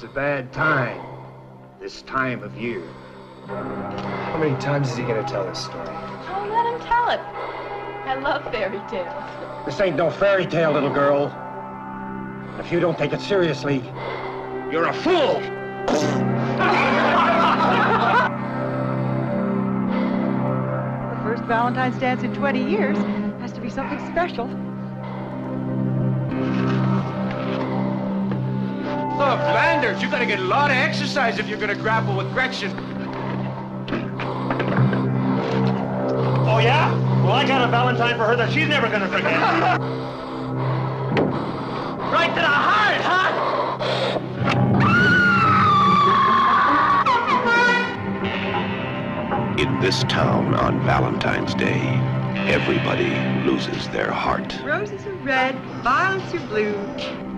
It's a bad time. This time of year. How many times is he gonna tell this story? Oh, let him tell it. I love fairy tales. This ain't no fairy tale, little girl. If you don't take it seriously, you're a fool! The first Valentine's dance in 20 years has to be something special. Look, Landers, you gotta get a lot of exercise if you're gonna grapple with Gretchen. Oh, yeah? Well, I got a Valentine for her that she's never gonna forget. right to the heart, huh? In this town on Valentine's Day, everybody loses their heart. Roses are red, violets are blue.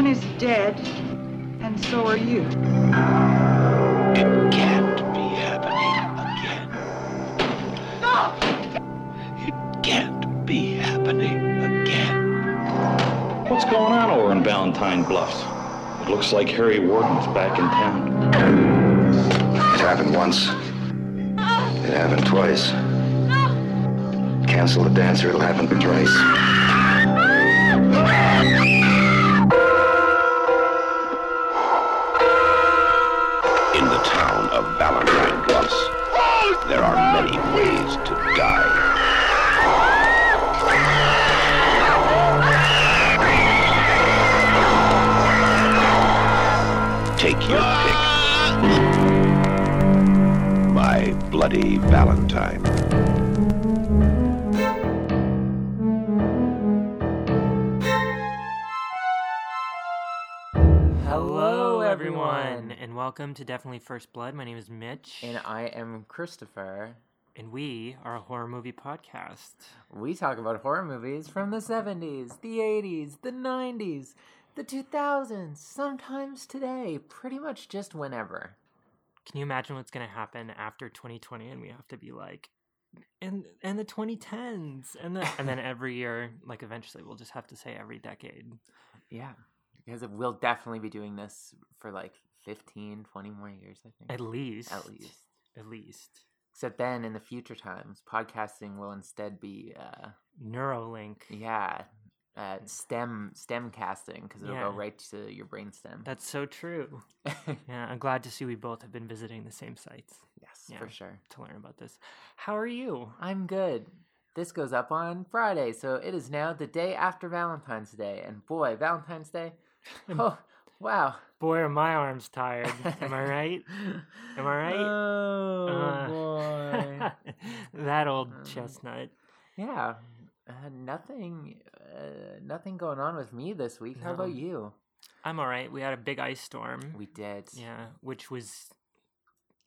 One is dead, and so are you. It can't be happening again. It can't be happening again. What's going on over in Valentine Bluffs? It looks like Harry Warden's back in town. It happened once. It happened twice. Cancel the dance or it'll happen thrice. Welcome to Definitely First Blood. My name is Mitch, And I am Christopher. and we are a horror movie podcast. We talk about horror movies from the 70s, the 80s, the 90s, the 2000s, sometimes today, pretty much just whenever. Can you imagine what's going to happen after 2020 and we have to be like, and and the 2010s, and then and then every year, like eventually, we'll just have to say every decade. Yeah, because we'll definitely be doing this for like 15, 20 more years, I think. At least, At least. at least. Except then in the future times, podcasting will instead be, uh, Neuralink. yeah, uh, STEM STEM casting because it'll Yeah. go right to your brainstem. That's so true. Yeah, I'm glad to see we both have been visiting the same sites yes, Yeah. for sure. to learn about this. How are you? I'm good. This goes up on Friday, so it is now the day after Valentine's Day. And boy, Valentine's Day. Oh, wow. Boy, are my arms tired. Am I right? Am I right? Oh, Uh, boy. that old Um, chestnut. yeah. Uh, nothing uh, nothing going on with me this week. How about you? I'm all right. We had a big ice storm. We did. yeah, which was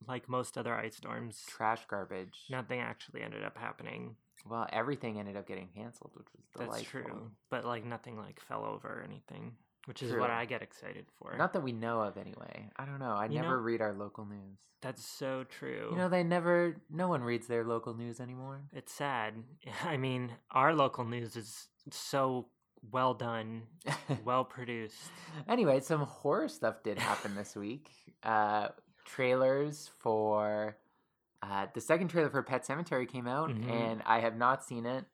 like most other ice storms. Trash garbage. Nothing actually ended up happening. Well, everything ended up getting canceled, which was delightful. That's true. But like nothing like fell over or anything, which is what I get excited for. Not that we know of, anyway. I don't know. I You never know- read our local news. That's so true. You know, they never. No one reads their local news anymore. it's sad. I mean, our local news is so well done, well produced. Anyway, some horror stuff did happen this week. Uh, trailers for uh, the second trailer for Pet Sematary came out, Mhm. and I have not seen it,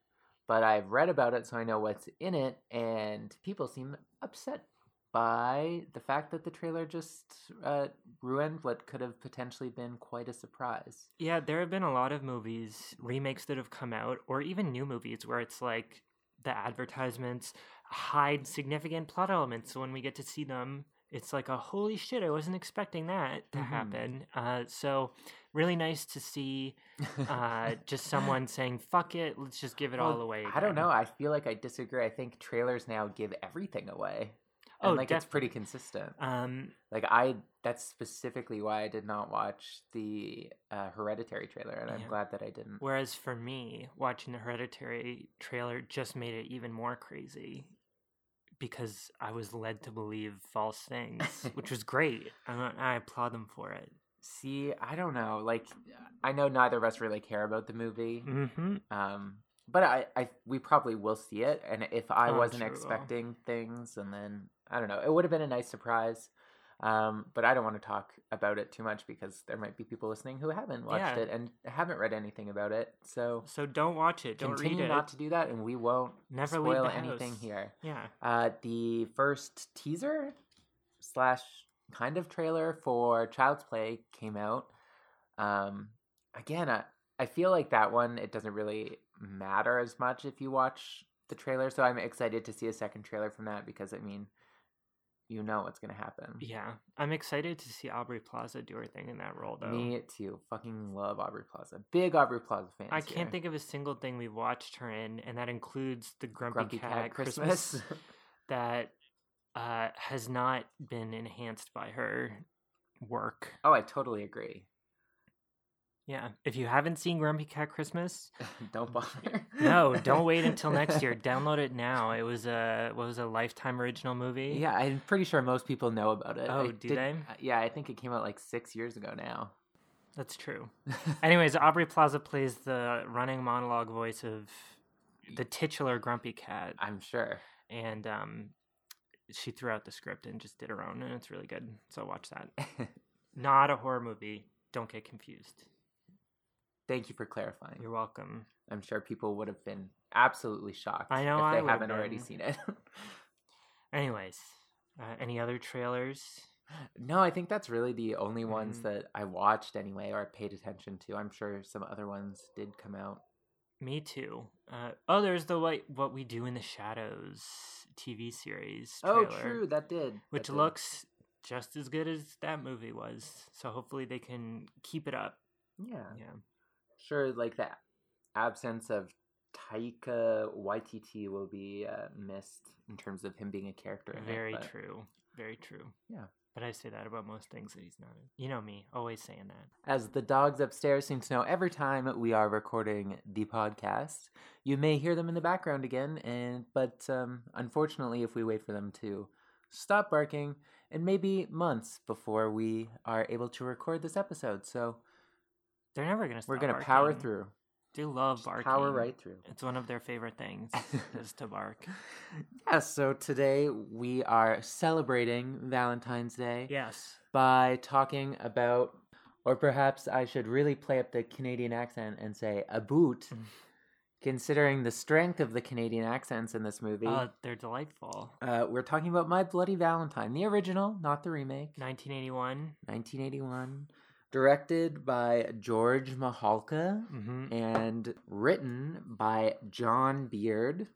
but I've read about it, so I know what's in it. And people seem upset by the fact that the trailer just uh, ruined what could have potentially been quite a surprise. Yeah, there have been a lot of movies, remakes that have come out, or even new movies where it's like the advertisements hide significant plot elements. So when we get to see them, it's like a holy shit, I wasn't expecting that to Mhm. happen. Uh, so really nice to see uh, just someone saying, fuck it, let's just give it all Well, away. I don't know. I feel like I disagree. I think trailers now give everything away. Oh, And like it's pretty consistent. Um, Like I, that's specifically why I did not watch the uh, Hereditary trailer, and I'm Yeah. glad that I didn't. Whereas for me, watching the Hereditary trailer just made it even more crazy because I was led to believe false things, which was great. I, I applaud them for it. See, I don't know. Like, I know neither of us really care about the movie. Mm-hmm. Um, but I, I we probably will see it and if i Oh, wasn't sure we will. expecting things and then i don't know it would have been a nice surprise um, but i don't want to talk about it too much because there might be people listening who haven't watched Yeah. it and haven't read anything about it so So don't watch it. Don't continue read it. not to do that and we won't Never spoil anything here Yeah. uh, the first teaser slash kind of trailer for Child's Play came out. Um, again, I, I feel like that one it doesn't really matter as much if you watch the trailer, so I'm excited to see a second trailer from that because I mean, you know what's gonna happen. Yeah. I'm excited to see Aubrey Plaza do her thing in that role, though. Me too. Fucking love Aubrey Plaza. Big Aubrey Plaza fan. I can't think of a single thing we've watched her in, and that includes the Grumpy, Grumpy Cat, Cat Christmas, Christmas. that uh, has not been enhanced by her work. oh, I totally agree. Yeah. If you haven't seen Grumpy Cat Christmas, don't bother. no, don't wait until next year. Download it now. It was a what was a lifetime original movie. Yeah, I'm pretty sure most people know about it. Oh, I do did- they? uh, Yeah, I think it came out like six years ago now. That's true. Anyways, Aubrey Plaza plays the running monologue voice of the titular Grumpy Cat, I'm sure. and um, she threw out the script and just did her own, and it's really good. So watch that. Not a horror movie. Don't get confused. Thank you for clarifying. You're welcome. I'm sure people would have been absolutely shocked I know if I they have haven't already seen it. Anyways, uh, any other trailers? no, I think that's really the only ones Mhm. that I watched anyway or paid attention to. I'm sure some other ones did come out. Me too. Uh, oh, there's the what, what we do in the shadows TV series. Oh, true, that did. that Which did. looks just as good as that movie was. So hopefully they can keep it up. Yeah. Yeah. Sure, like the absence of Taika Waititi will be uh, missed in terms of him being a character. it, Very but- true. Very true. Yeah. But I say that about most things that he's not in. You know me, always saying that. As the dogs upstairs seem to know every time we are recording the podcast, you may hear them in the background again. And but um, unfortunately, if we wait for them to stop barking, it may be months before we are able to record this episode. So They're never gonna. Stop. We're gonna power through. They love Just barking. Power right through. It's one of their favorite things is to bark. Yeah. So today we are celebrating Valentine's Day. Yes. by talking about, or perhaps I should really play up the Canadian accent and say a boot, Mm. considering the strength of the Canadian accents in this movie. Uh, they're delightful. uh, we're talking about My Bloody Valentine, the original, not the remake, 1981. 1981, directed by George Mihalka Mm-hmm. and written by John Beaird.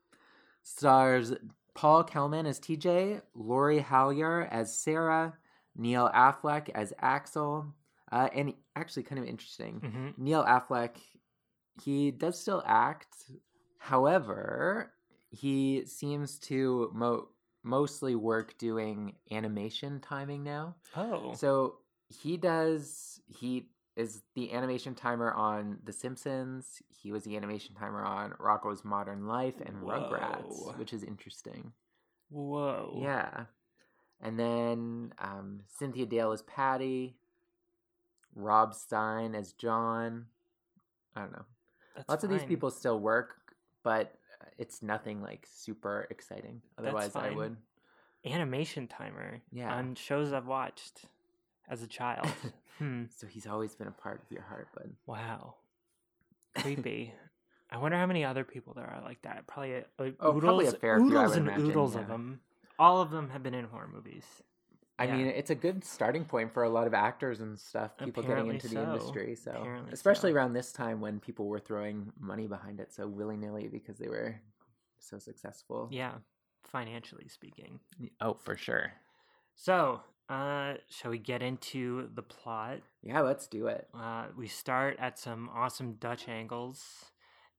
Stars Paul Kelman as TJ, Lori Hallier as Sarah, Neil Affleck as Axel, uh, and actually kind of interesting. Mm-hmm. Neil Affleck, he does still act. However, he seems to mo- mostly work doing animation timing now. Oh. So he does. He is the animation timer on The Simpsons. He was the animation timer on Rocko's Modern Life and Whoa. Rugrats, which is interesting. Whoa. Yeah, and then um, Cynthia Dale as Patty. Rob Stein as John. I don't know. That's Lots of these people still work, but it's nothing like super exciting. Otherwise, I fine. would. Animation timer. Yeah. On shows I've watched as a child. hmm. So he's always been a part of your heart, bud. Wow. Creepy. I wonder how many other people there are like that. Probably a, like Oh, probably a oodles, fair few, I oodles would and imagine, oodles yeah. of them. All of them have been in horror movies. I Yeah. mean, it's a good starting point for a lot of actors and stuff, people getting Apparently into the industry. So, Apparently especially so. around this time when people were throwing money behind it so willy nilly because they were so successful. Yeah, financially speaking. Oh, for sure. So, uh, shall we get into the plot? Yeah, let's do it. Uh, we start at some awesome Dutch angles,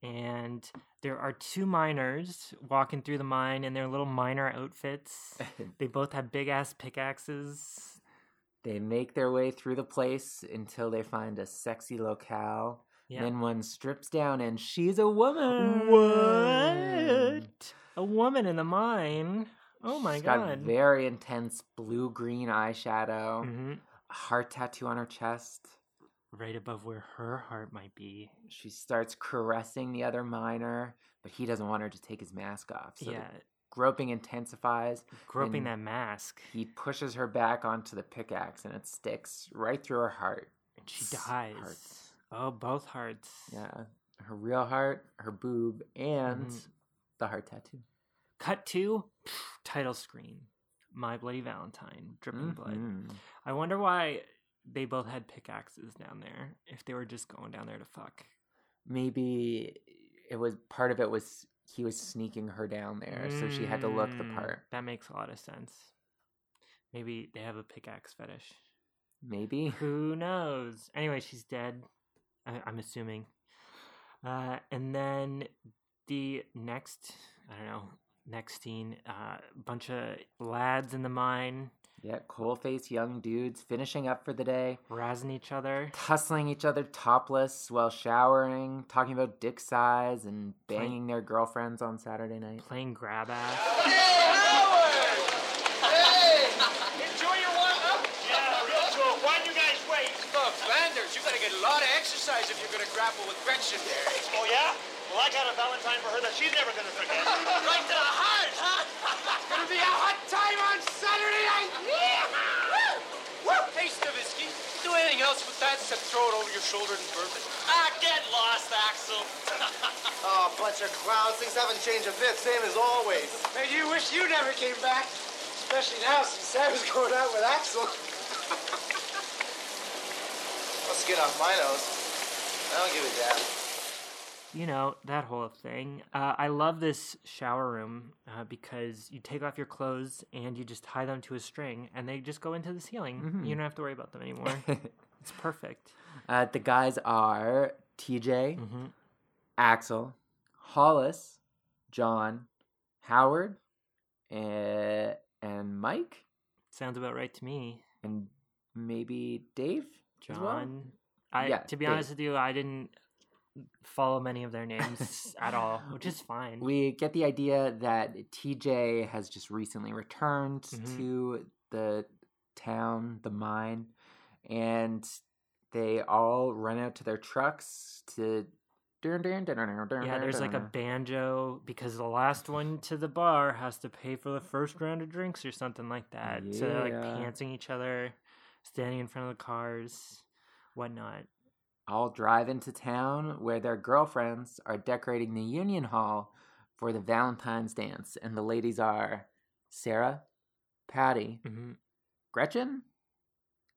and there are two miners walking through the mine in their little miner outfits. they both have big ass pickaxes. they make their way through the place until they find a sexy locale. Yeah. Then one strips down and she's a woman. What? A woman in the mine? Oh my She's god. got very intense blue green eyeshadow, Mhm. a heart tattoo on her chest, right above where her heart might be. She starts caressing the other miner, but he doesn't want her to take his mask off. So yeah, groping intensifies. groping that mask. He pushes her back onto the pickaxe, and it sticks right through her heart. And she dies. heart. Oh, both hearts. Yeah, her real heart, her boob, and Mhm. the heart tattoo. Cut to title screen. My Bloody Valentine, dripping blood. Mhm. I wonder why they both had pickaxes down there. If they were just going down there to fuck. Maybe it was part of it was he was sneaking her down there, so she had to look the Mm, part. That makes a lot of sense. Maybe they have a pickaxe fetish. Maybe. Who knows? Anyway, she's dead. I, I'm assuming. Uh, and then the next, I don't know, next scene, a uh, bunch of lads in the mine Yeah, coal faced young dudes finishing up for the day, razzing each other. tussling each other topless while showering, talking about dick size and Playing- banging their girlfriends on Saturday night. playing grab ass. Hey! Enjoy your warm up? Yeah, real cool. Why do you guys wait? Look, Flanders, you gotta get a lot of exercise if you're gonna grapple with Gretchen there. Oh, yeah? Well, I got a Valentine for her that she's never gonna forget. right to the heart, huh? It's gonna be a hot time on Saturday night. Woo! Taste the whiskey. Do anything else with that except throw it over your shoulder and burp it. Ah, get lost, Axel. Oh, bunch of clowns. Things haven't changed a bit. Same as always. Hey, you wish you never came back. Especially now since Sam's going out with Axel. I'll skin off my nose. I don't give a damn. You know that whole thing uh, i love this shower room uh, because you take off your clothes and you just tie them to a string and they just go into the ceiling Mhm. you don't have to worry about them anymore it's perfect uh, the guys are TJ, Mhm. Axel, Hollis, John, Howard, and, and Mike, sounds about right to me and maybe Dave. john well? i Yeah, to be Dave. honest with you i didn't follow many of their names at all which is fine We get the idea that TJ has just recently returned Mhm. to the town, the mine, and they all run out to their trucks to. yeah there's like a banjo because the last one to the bar has to pay for the first round of drinks or something like that so they're like Yeah. pantsing each other standing in front of the cars whatnot all drive into town where their girlfriends are decorating the Union Hall for the Valentine's dance. And the ladies are Sarah, Patty, hmm Gretchen,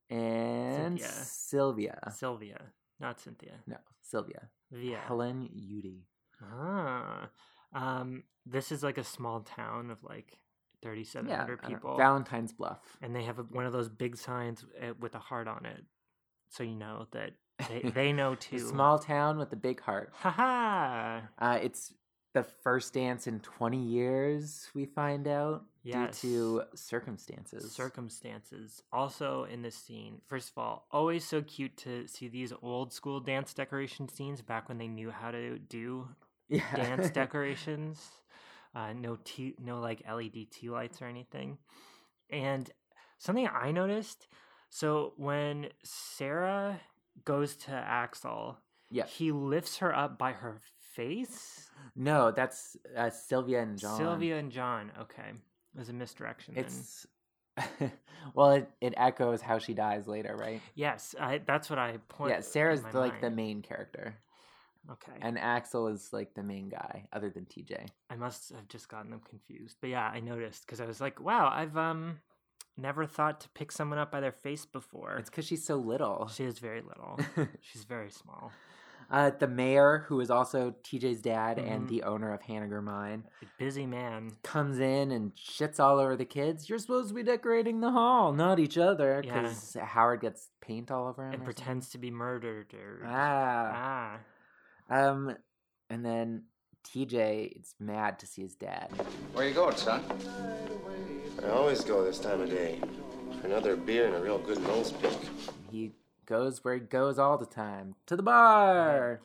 and Cynthia. Sylvia. Sylvia, not Cynthia. No, Sylvia. Via. Helen Udy. Ah, um, this is like a small town of like 3,700 Yeah, people, Valentine's Bluff. and they have a, one of those big signs uh, with a heart on it, so you know that they they know too. small town with a big heart. Haha. Uh, it's the first dance in 20 years, we find out, Yes. due to circumstances. circumstances. Also in this scene, first of all, always so cute to see these old school dance decoration scenes back when they knew how to do yeah. dance decorations. Uh, no t- no like LED tea lights or anything. And something I noticed, so when Sarah goes to Axel, Yeah. he lifts her up by her face. No, that's uh, Sylvia and John. Sylvia and John. Okay, it was a misdirection. then. It's well, it, it echoes how she dies later, right? yes, I, that's what I point. yeah, Sarah's the, like the main character, Okay, and Axel is like the main guy, other than TJ. I must have just gotten them confused. But yeah, I noticed because I was like, wow, I've um never thought to pick someone up by their face before. It's because she's so little. She is very little. She's very small. Uh, the mayor, who is also TJ's dad and Mhm. the owner of Hanniger Mine, A busy man. comes in and shits all over the kids. You're supposed to be decorating the hall, not each other, Yeah. because Howard gets paint all over him. And or pretends to be murdered or. Ah. ah. Um, and then TJ is mad to see his dad. Where you going, son? I always go this time of day. For another beer and a real good nose pick. He goes where he goes all the time to the bar.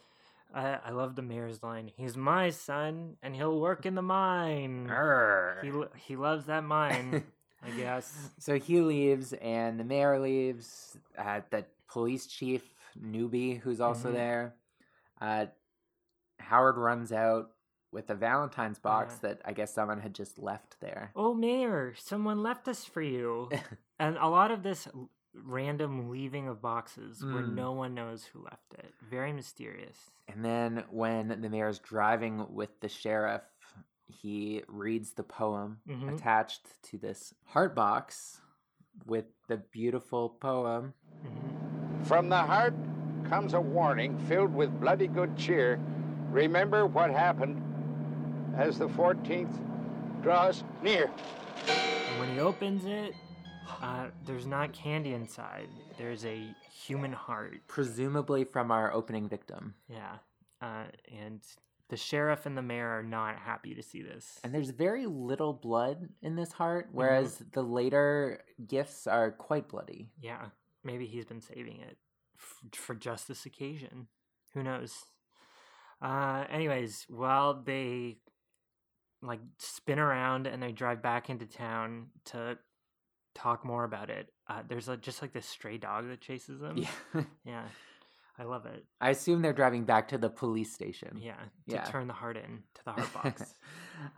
I, I love the mayor's line. He's my son, and he'll work in the mine. Arr. He lo- he loves that mine. I guess. So he leaves, and the mayor leaves. Uh, the police chief Newby, who's also Mhm. there. Uh, Howard runs out with a Valentine's box Yeah. that I guess someone had just left there. Oh, Mayor, someone left this for you. and a lot of this random leaving of boxes where Mm. no one knows who left it. Very mysterious. And then when the mayor's driving with the sheriff, he reads the poem Mhm. attached to this heart box with the beautiful poem. From the heart comes a warning filled with bloody good cheer. Remember what happened as the 14th draws near. And when he opens it, uh, there's not candy inside. There's a human heart. Presumably from our opening victim. Yeah. Uh, and the sheriff and the mayor are not happy to see this. And there's very little blood in this heart, Mm-hmm. whereas the later gifts are quite bloody. Yeah, maybe he's been saving it f- for just this occasion. Who knows? Uh, anyways, while they like spin around and they drive back into town to talk more about it, uh, there's a, just like this stray dog that chases them. Yeah. yeah, I love it. I assume they're driving back to the police station. Yeah, to Yeah. turn the heart in to the heart box.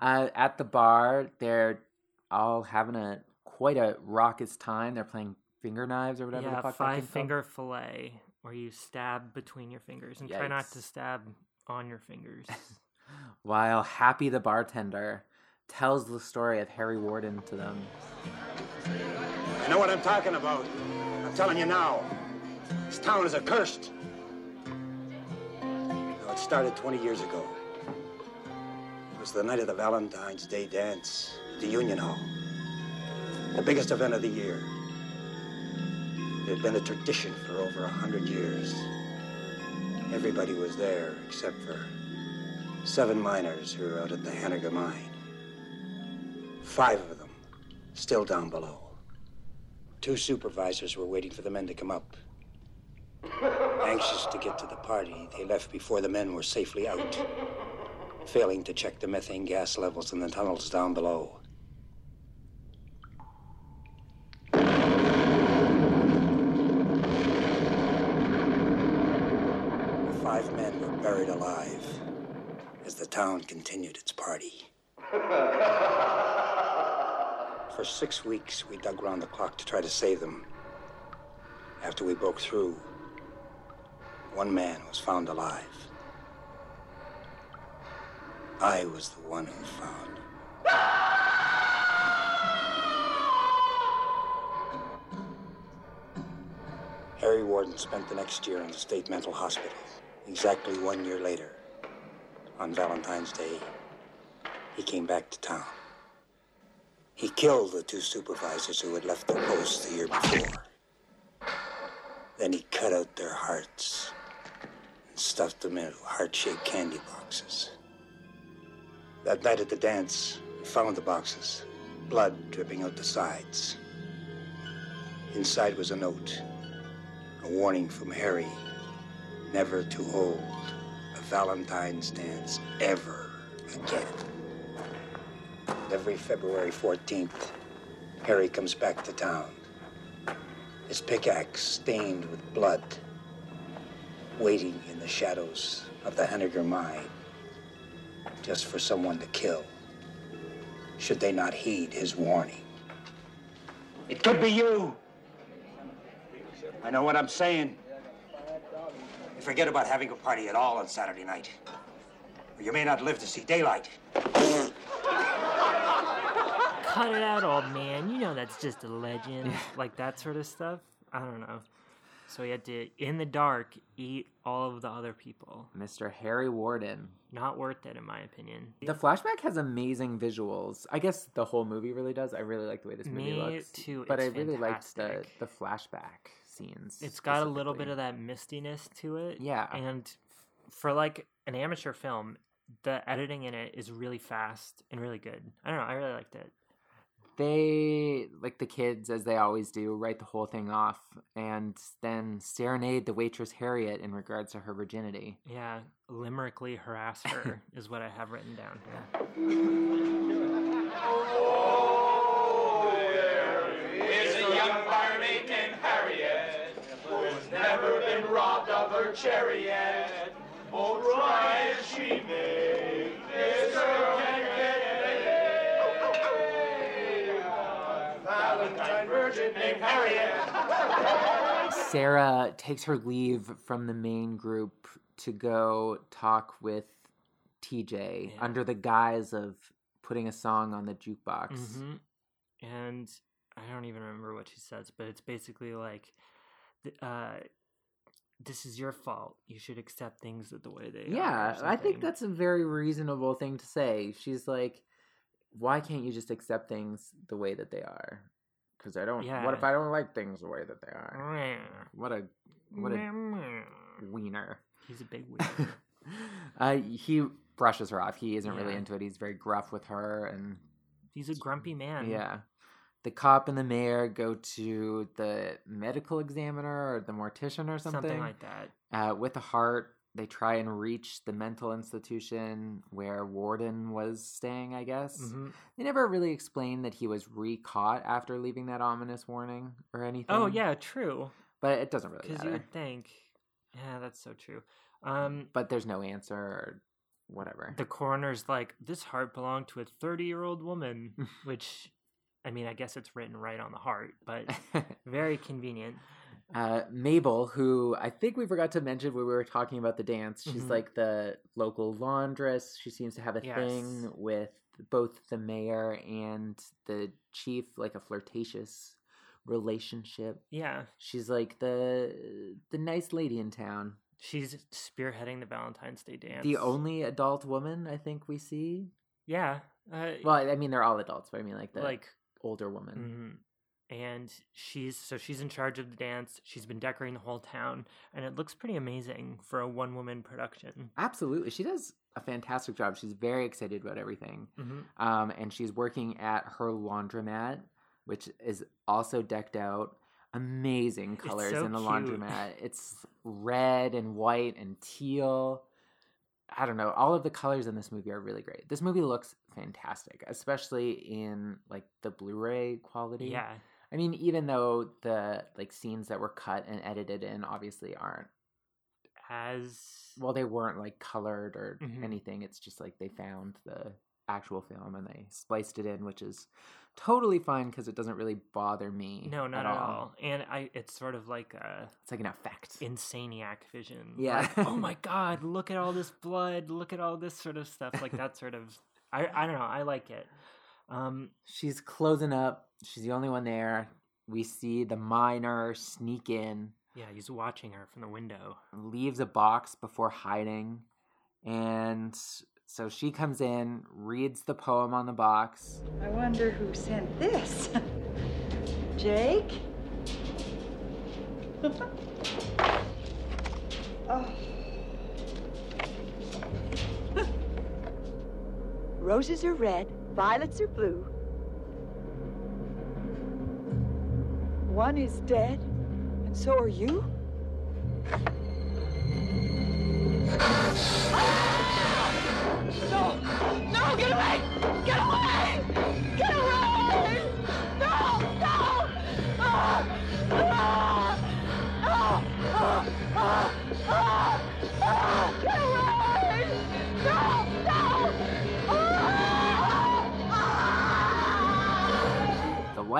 uh, at the bar, they're all having a quite a raucous time. They're playing finger knives or whatever the yeah, fuck five finger fillet, where you stab between your fingers and try not to stab on your fingers. While Happy the bartender tells the story of Harry Warden to them. I know what I'm talking about. I'm telling you now. This town is accursed. Now, it started 20 years ago. It was the night of the Valentine's Day dance at the Union Hall. The biggest event of the year. It had been a tradition for over a hundred years. Everybody was there except for seven miners who were out at the Hanniger mine. Five of them still down below. Two supervisors were waiting for the men to come up. Anxious to get to the party, they left before the men were safely out, failing to check the methane gas levels in the tunnels down below. The five men were buried alive as the town continued its party. For six weeks, we dug round the clock to try to save them. After we broke through, one man was found alive. I was the one who found. Harry Warden spent the next year in the state mental hospital. Exactly one year later, on Valentine's Day, he came back to town. He killed the two supervisors who had left their posts the year before. Then he cut out their hearts and stuffed them into heart-shaped candy boxes. That night at the dance, we found the boxes, blood dripping out the sides. Inside was a note, a warning from Harry, never to hold Valentine's dance ever again. Every February 14th, Harry comes back to town. His pickaxe stained with blood, waiting in the shadows of the Hanniger mine, just for someone to kill, should they not heed his warning. It could be you. I know what I'm saying. You forget about having a party at all on Saturday night. Or you may not live to see daylight. Cut it out, old man. You know that's just a legend. like that sort of stuff. I don't know. So he had to, in the dark, eat all of the other people. Mr. Harry Warden. Not worth it, in my opinion. The flashback has amazing visuals. I guess the whole movie really does. I really like the way this movie Me looks. too, But I it's really liked the, the flashback scenes. It's got a little bit of that mistiness to it. Yeah. And f- for like an amateur film, the editing in it is really fast and really good. I don't know. I really liked it. They, like the kids, as they always do, write the whole thing off and then serenade the waitress Harriet in regards to her virginity. Yeah, limerically harass her is what I have written down here. never been robbed her chariot. Oh, try as she may, this girl can't get. Valentine virgin named Harriet. Sarah takes her leave from the main group to go talk with TJ under the guise of putting a song on the jukebox. Mhm. And I don't even remember what she says, but it's basically like, uh, "This is your fault. You should accept things the way they are." Yeah, I think that's a very reasonable thing to say. She's like, why can't you just accept things the way that they are? Because I don't. Yeah. What if I don't like things the way that they are? What a what a wiener. He's a big wiener. uh, he brushes her off. He isn't really into it. He's very gruff with her, and He's a grumpy man. yeah. The cop and the mayor go to the medical examiner or the mortician or something. Something like that. Uh, with a heart, they try and reach the mental institution where Warden was staying, I guess. Mhm. They never really explained that he was re-caught after leaving that ominous warning or anything. Oh yeah, true. But it doesn't really Because you would think, yeah, that's so true. Um, But there's no answer or whatever. the coroner's like, this heart belonged to a 30 year old woman, which, I mean, I guess it's written right on the heart, but very convenient. Uh, Mabel, who I think we forgot to mention when we were talking about the dance, she's Mhm. like the local laundress. She seems to have a Yes. thing with both the mayor and the chief, like a flirtatious relationship. Yeah. She's like the the nice lady in town. She's spearheading the Valentine's Day dance. The only adult woman I think we see. Yeah. Uh, Well, I mean they're all adults, but I mean like the like older woman. mhm. And she's so she's in charge of the dance. She's been decorating the whole town, and it looks pretty amazing for a one woman production. Absolutely. She does a fantastic job. She's very excited about everything. Mhm. Um, and she's working at her laundromat, which is also decked out. Amazing colors so in the cute. laundromat. It's red and white and teal. I don't know. All of the colors in this movie are really great. This movie looks fantastic, especially in like the Blu-ray quality. Yeah. I mean, even though the like scenes that were cut and edited in obviously aren't As well they weren't like colored or Mhm. anything it's just like they found the actual film and they spliced it in which is totally fine because it doesn't really bother me no, not at, all. And I, it's sort of like a it's like an effect insaniac vision. Yeah. Like, oh my god, look at all this blood. Look at all this sort of stuff. Like that sort of. I, I don't know. I like it. Um, she's closing up she's the only one there we see the miner sneak in yeah, he's watching her from the window. leaves a box before hiding and so she comes in reads the poem on the box I wonder who sent this. Jake? oh. Roses are red, violets are blue. One is dead, and so are you?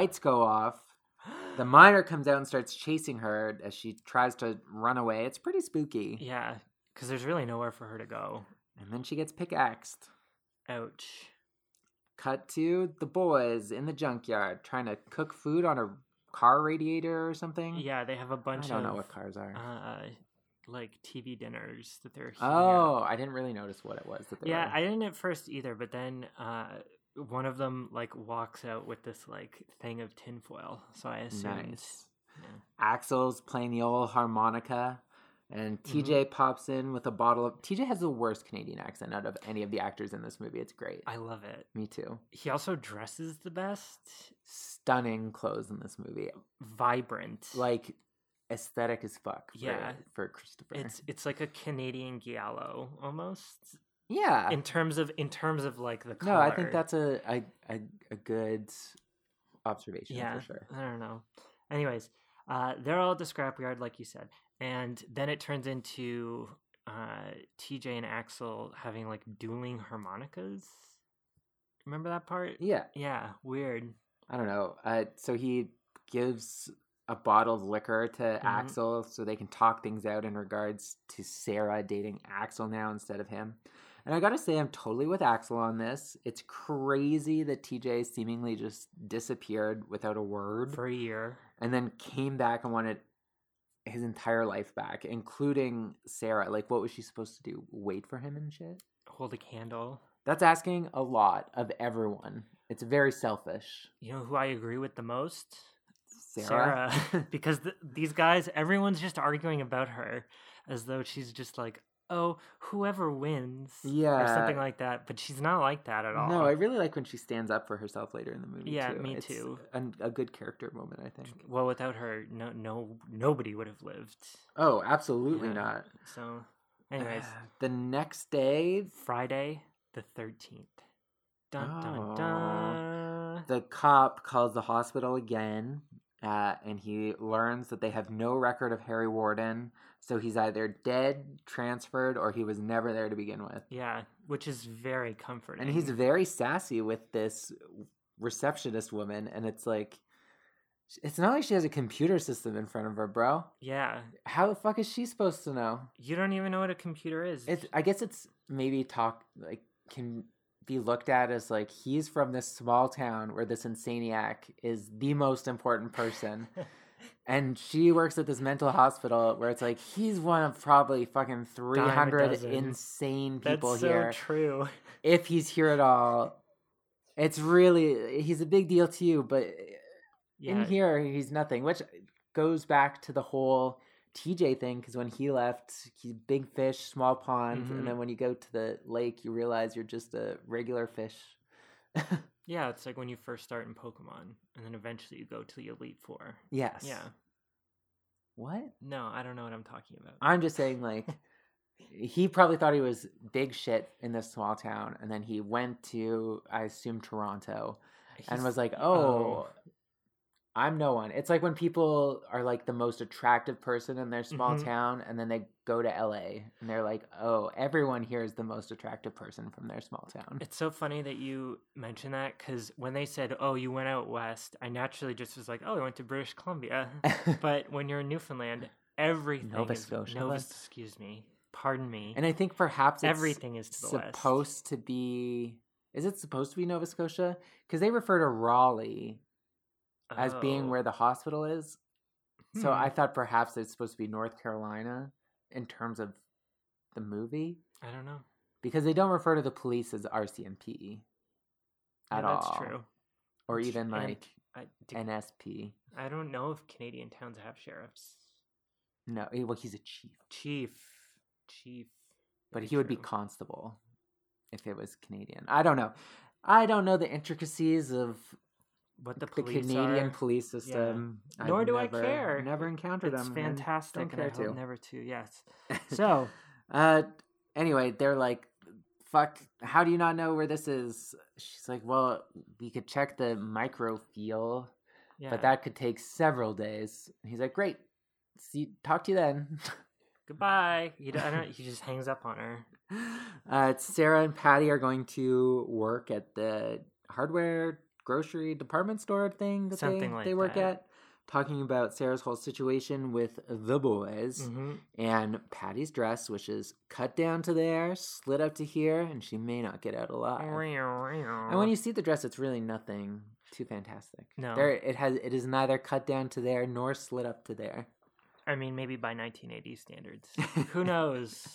Lights go off. The miner comes out and starts chasing her as she tries to run away. It's pretty spooky. Yeah, because there's really nowhere for her to go. And then she gets pickaxed. Ouch. Cut to the boys in the junkyard trying to cook food on a car radiator or something. Yeah, they have a bunch I don't of know what cars are. uh, like TV dinners that they're. heating oh. I didn't really notice what it was that they yeah, were. I didn't at first either, but then uh, one of them like walks out with this like thing of tinfoil, so I assume Nice. Axel's playing the old harmonica, and mm-hmm. TJ pops in with a bottle of. TJ has the worst Canadian accent out of any of the actors in this movie. It's great. I love it. Me too. He also dresses the best, Stunning clothes in this movie. vibrant. Like aesthetic as fuck. For, Yeah. for Christopher. it's it's like a Canadian giallo almost. Yeah. In terms of in terms of like the color. no, I think that's a a, a, a good observation yeah. for sure. I don't know. Anyways, Uh, they're all at the scrapyard, like you said, and then it turns into uh, TJ and Axel having like dueling harmonicas. Remember that part? Yeah. Yeah, weird. I don't know. Uh, so he gives a bottle of liquor to Mm-hmm. Axel so they can talk things out in regards to Sarah dating Axel now instead of him. And I gotta say, I'm totally with Axel on this. It's crazy that TJ seemingly just disappeared without a word For a year. and then came back and wanted his entire life back, including Sarah. Like, what was she supposed to do? Wait for him and shit? Hold a candle. That's asking a lot of everyone. It's very selfish. You know who I agree with the most? Sarah? Sarah. because th- these guys, everyone's just arguing about her as though she's just like, oh, whoever wins. Yeah, or something like that. But she's not like that at all. No, I really like when she stands up for herself later in the movie. Yeah, too. me It's too. an- a good character moment, I think. Well, without her, no, no, nobody would have lived. Oh, absolutely Yeah. not. So, anyways, The next day, Friday the thirteenth. Dun dun dun. the cop calls the hospital again, uh, and he learns that they have no record of Harry Warden. So he's either dead, transferred, or he was never there to begin with. Yeah, which is very comforting. And he's very sassy with this receptionist woman, and it's like, it's not like she has a computer system in front of her, bro. yeah. How the fuck is she supposed to know? You don't even know what a computer is. It's I guess it's maybe talk like can be looked at as like he's from this small town where this insaniac is the most important person. and she works at this mental hospital where it's like he's one of probably fucking 300 dozen. insane That's people so here. true. If he's here at all. It's really he's a big deal to you, but Yeah. in here he's nothing, which goes back to the whole TJ thing because when he left, he's big fish, small pond, Mhm. and then when you go to the lake, you realize you're just a regular fish. Yeah, it's like when you first start in Pokemon, and then eventually you go to the Elite Four. Yes. Yeah. What? No, I don't know what I'm talking about. I'm just saying, like, he probably thought he was big shit in this small town, and then he went to, I assume, Toronto, and was like, oh. "Oh, I'm no one." It's like when people are like the most attractive person in their small Mhm. town, and then they go to LA, and they're like, "Oh, everyone here is the most attractive person from their small town." It's so funny that you mention that because when they said, "Oh, you went out west," I naturally just was like, "Oh, I went to British Columbia." but when you're in Newfoundland, everything Nova Scotia. Nova, excuse me, pardon me. And I think perhaps it's everything is to the west. supposed to be. Is it supposed to be Nova Scotia? Because they refer to Raleigh as being Oh. where the hospital is. So Hmm. I thought perhaps it's supposed to be North Carolina in terms of the movie I don't know. because they don't refer to the police as RCMP Yeah, at that's all, That's true. or even and like I, do- NSP. I don't know if Canadian towns have sheriffs. No, eh, well, he's a chief, Chief, chief. but he would be constable if it was Canadian. I don't know. I don't know the intricacies of What the the Canadian are. police Yeah. system. I've Nor do never- I care. Never encountered It's them. and fantastic, Don't and I hope to. never to. Yes. So Uh, anyway, they're like, "Fuck! How do you not know where this is?" She's like, "Well, we could check the microfeel, yeah. but that could take several days." He's like, "Great, see, talk to you then." Goodbye. He, d- I don't, he just hangs up on her. Uh, Sarah and Patty are going to work at the hardware grocery department store thing that Something they, like they work that. at, talking about Sarah's whole situation with the boys Mhm. and Patty's dress, which is cut down to there, slit up to here, and she may not get out alive. And when you see the dress, it's really nothing too fantastic. No. there it has it is neither cut down to there nor slit up to there. I mean, maybe by 1980 standards. Who knows?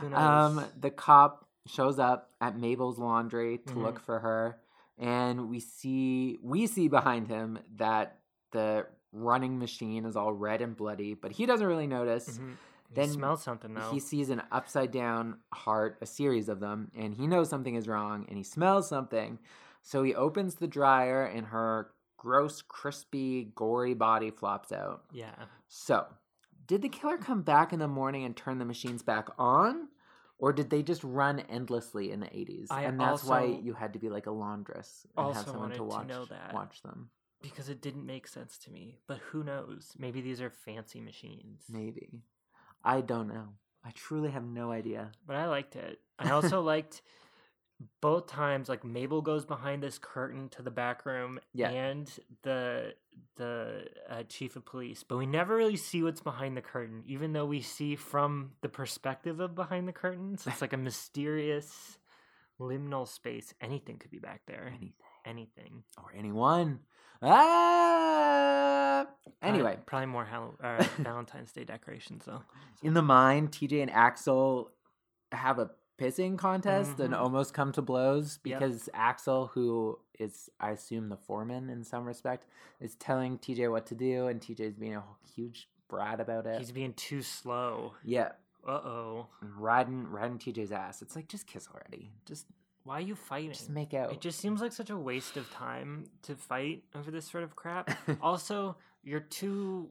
Who knows? Um, the cop shows up at Mabel's laundry to Mhm. look for her, and we see we see behind him that the running machine is all red and bloody, but he doesn't really notice. Mhm. He Then smells something though. He sees an upside down heart, a series of them, and he knows something is wrong, and he smells something. So he opens the dryer, and her gross, crispy, gory body flops out. yeah. So, did the killer come back in the morning and turn the machines back on? Or did they just run endlessly in the 80s? I and that's why you had to be like a laundress and have someone to to watch, know that. watch them. because it didn't make sense to me. But who knows? Maybe these are fancy machines. Maybe. I don't know. I truly have no idea. But I liked it. I also liked both times like Mabel goes behind this curtain to the back room Yeah. and the the uh, chief of police, but we never really see what's behind the curtain, even though we see from the perspective of behind the curtain. So it's like a mysterious liminal space. Anything could be back there. Anything. Anything. Or anyone. Ah! Anyway, Probably, probably more Hall- uh, Valentine's Day decorations though. in the mine, TJ and Axel have a pissing contest and Mhm. almost come to blows Yep. because Axel, who is, I assume, the foreman in some respect, is telling TJ what to do, and TJ's being a huge brat about it. He's being too slow. yeah, Uh oh. riding riding TJ's ass. It's like just kiss already. Just Why are you fighting? just make out. It just seems like such a waste of time to fight over this sort of crap. also, you're two,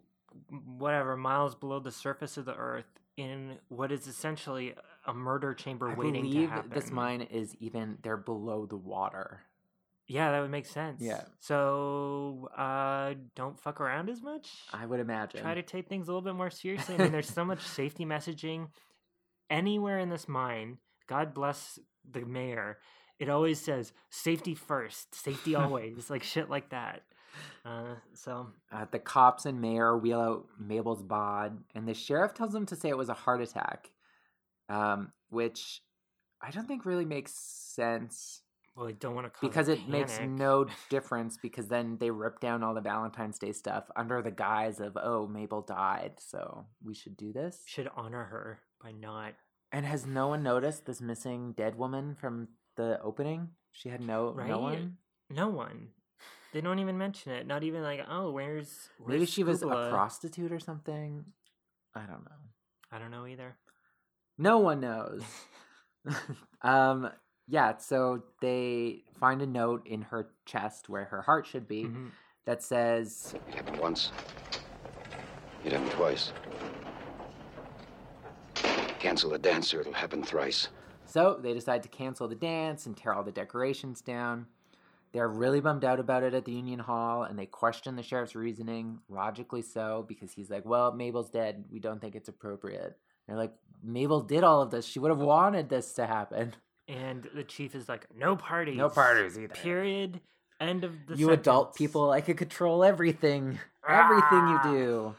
whatever, miles below the surface of the earth in what is essentially a murder chamber I waiting to believe happen. this mine is even they're below the water. Yeah, that would make sense. Yeah. So, uh, don't fuck around as much. I would imagine. Try to take things a little bit more seriously. I mean, there's so much safety messaging anywhere in this mine. God bless the mayor. It always says safety first, safety always, like shit like that. Uh, so Uh, the cops and mayor wheel out Mabel's bod, and the sheriff tells them to say it was a heart attack, um, which I don't think really makes sense well, I don't want to because it makes no difference because then they rip down all the Valentine's Day stuff under the guise of oh Mabel died, so we should do this. should honor her by not. And has no one noticed this missing dead woman from the opening? She had no Right? no one. No one. They don't even mention it. Not even like, oh, where's, Maybe where's she was a prostitute or something. I don't know. I don't know either. No one knows. um, yeah, so they find a note in her chest where her heart should be Mhm. that says, It happened once. It happened twice. Cancel the dance or it'll happen thrice. so they decide to cancel the dance and tear all the decorations down. They're really bummed out about it at the Union Hall and they question the sheriff's reasoning, logically so, because he's like, well, Mabel's dead. We don't think it's appropriate. They're like, Mabel did all of this. She would have wanted this to happen. And the chief is like, no parties. No parties either. Period. End of the you adult people, I could control everything. Everything you Ah. do.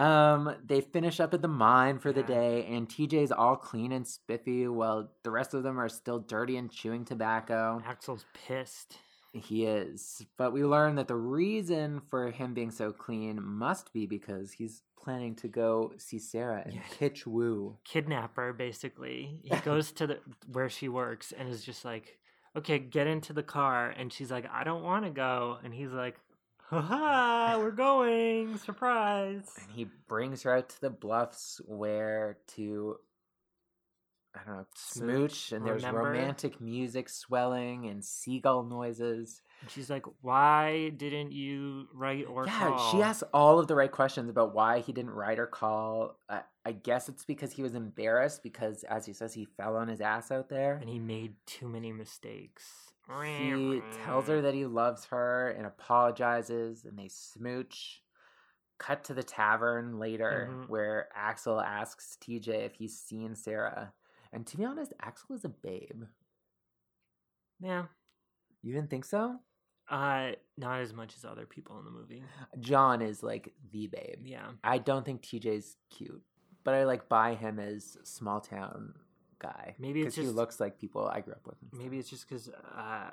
Um, they finish up at the mine for the day, and TJ's all clean and spiffy, while the rest of them are still dirty and chewing tobacco. Axel's pissed. He is. But we learn that the reason for him being so clean must be because he's planning to go see Sarah and pitch woo. Kidnapper, basically. He goes to the where she works and is just like, okay, get into the car. And she's like, I don't want to go. And he's like, haha, we're going. Surprise. And he brings her out to the bluffs where to I don't know, smooch, and there's remember? romantic music swelling and seagull noises. And she's like, why didn't you write or call? yeah, call? she asks all of the right questions about why he didn't write or call. I, I guess it's because he was embarrassed because, as he says, he fell on his ass out there. And he made too many mistakes. He tells her that he loves her and apologizes, and they smooch. Cut to the tavern later, Mhm. where Axel asks TJ if he's seen Sarah. And to be honest, Axel is a babe. Yeah. You didn't think so? Uh, not as much as other people in the movie. John is like the babe. Yeah. I don't think TJ's cute, but I like buy him as small town guy. Maybe it's 'cause he just- looks like people I grew up with. Maybe it's just because uh,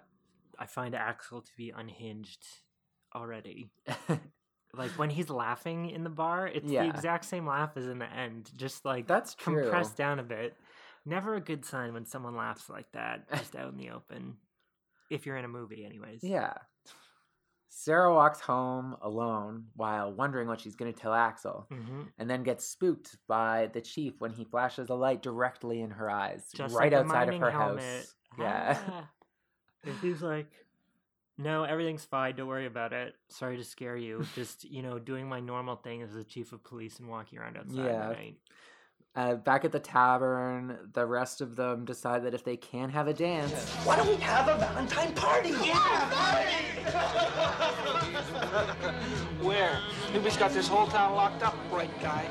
I find Axel to be unhinged already. like when he's laughing in the bar, it's Yeah. the exact same laugh as in the end, just like That's true. compressed down a bit. Never a good sign when someone laughs like that just out in the open. If you're in a movie, anyways. Yeah. Sarah walks home alone while wondering what she's going to tell Axel, Mhm. and then gets spooked by the chief when he flashes a light directly in her eyes, Just right like outside of her helmet. house. Yeah. Ah. And he's like, "No, everything's fine. Don't worry about it. Sorry to scare you. Just you know, doing my normal thing as the chief of police and walking around outside Yeah. at night." Uh, back at the tavern, the rest of them decide that if they can have a dance, Why don't we have a Valentine party? Yeah, Where? Nobody's got this whole town locked up, bright guy.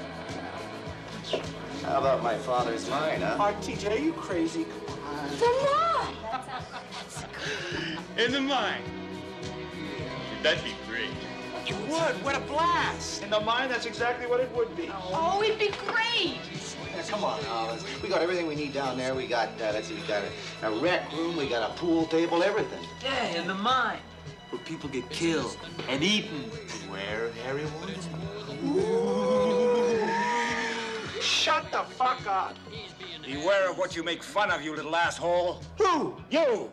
How about my father's mine, huh? RTJ, are you crazy? Come In the mine. That'd be great. You would. What a blast! In the mine, that's exactly what it would be. Oh, it'd be great. Yeah, come on, Alice. We got everything we need down there. We got, uh, let's see, we got a, a rec room, we got a pool table, everything. Yeah, in the mine. Where people get killed and eaten. Where Harry wants Shut the fuck up. Beware of what you make fun of, you little asshole. Who? You!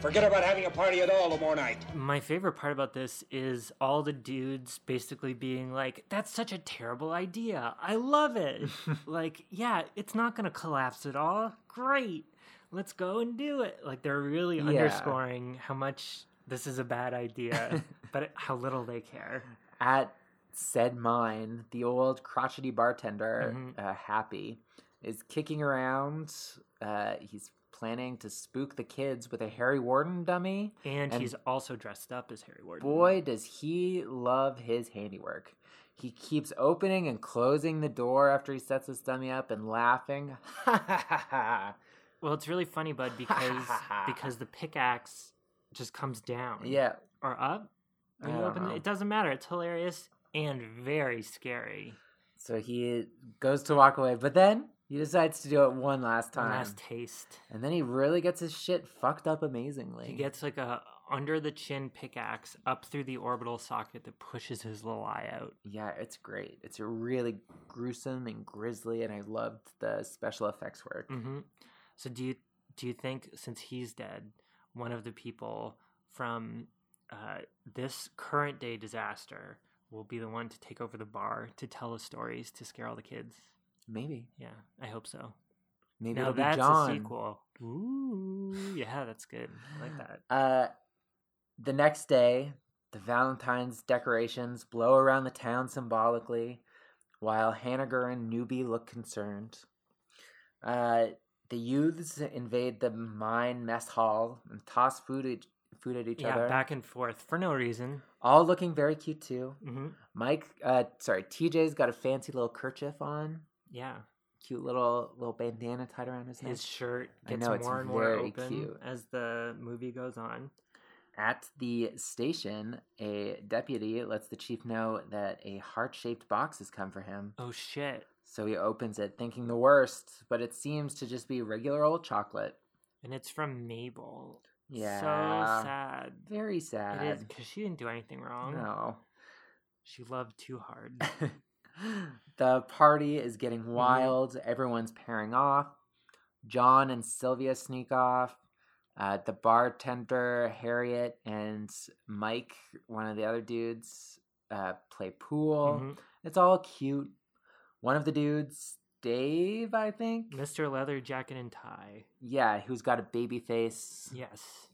Forget about having a party at all tomorrow night. My favorite part about this is all the dudes basically being like, that's such a terrible idea. I love it. like, yeah, it's not going to collapse at all. Great. Let's go and do it. Like, they're really Yeah. underscoring how much this is a bad idea, but how little they care. at said mine, the old crotchety bartender, Mhm. uh, Happy, is kicking around. Uh, he's planning to spook the kids with a Harry Warden dummy. And, he's also dressed up as Harry Warden. Boy, does he love his handiwork. He keeps opening and closing the door after he sets this dummy up and laughing. Well, it's really funny, bud, because because the pickaxe just comes down. Yeah. Or up. When you open it, it doesn't matter. It's hilarious and very scary. So he goes to walk away, but then he decides to do it one last time. last taste. And then he really gets his shit fucked up amazingly. He gets like a under the chin pickaxe up through the orbital socket that pushes his little eye out. Yeah, it's great. It's really gruesome and grisly, and I loved the special effects work. hmm So do you do you think since he's dead, one of the people from uh, this current day disaster will be the one to take over the bar to tell the stories to scare all the kids? Maybe. Yeah, I hope so. Maybe now it'll be John. a sequel. Ooh, yeah, that's good. I like that. Uh, the next day, the Valentine's decorations blow around the town symbolically, while Hanniger and Newby look concerned. Uh, the youths invade the mine mess hall and toss food at, food at each yeah, other. back and forth for no reason. all looking very cute too. hmm Mike, uh, sorry, TJ's got a fancy little kerchief on, Yeah, cute little little bandana tied around his neck. his shirt gets know, more and more open cute. as the movie goes on. At the station, a deputy lets the chief know that a heart shaped box has come for him. Oh shit! So he opens it, thinking the worst, but it seems to just be regular old chocolate. And it's from Mabel. Yeah. so sad. Very sad. is because she didn't do anything wrong. No. She loved too hard. the party is getting Mm-hmm. wild. Everyone's pairing off. John and Sylvia sneak off. Uh, the bartender, Harriet, and Mike, one of the other dudes, uh, play pool. Mhm. It's all cute. One of the dudes, Dave, I think. Mr. Leather Jacket and Tie. Yeah, who's got a baby face. Yes.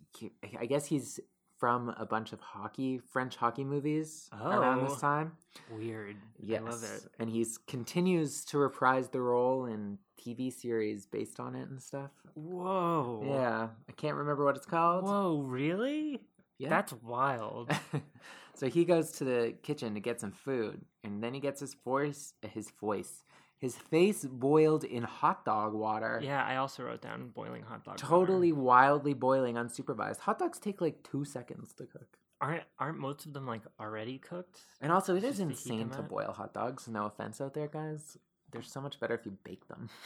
I guess he's from a bunch of hockey, French hockey movies around Oh. this time. Weird. Yes. I love it. And he continues to reprise the role in TV series based on it and stuff. Whoa. Yeah. I can't remember what it's called. Whoa, really? Yeah. That's wild. so he goes to the kitchen to get some food, and then he gets his voice his voice. His face boiled in hot dog water. yeah, I also wrote down boiling hot dog. water. Totally wildly boiling, unsupervised. Hot dogs take like two seconds to cook. Aren't aren't most of them like already cooked? And also, it is to insane to boil hot dogs. No offense out there, guys. They're so much better if you bake them.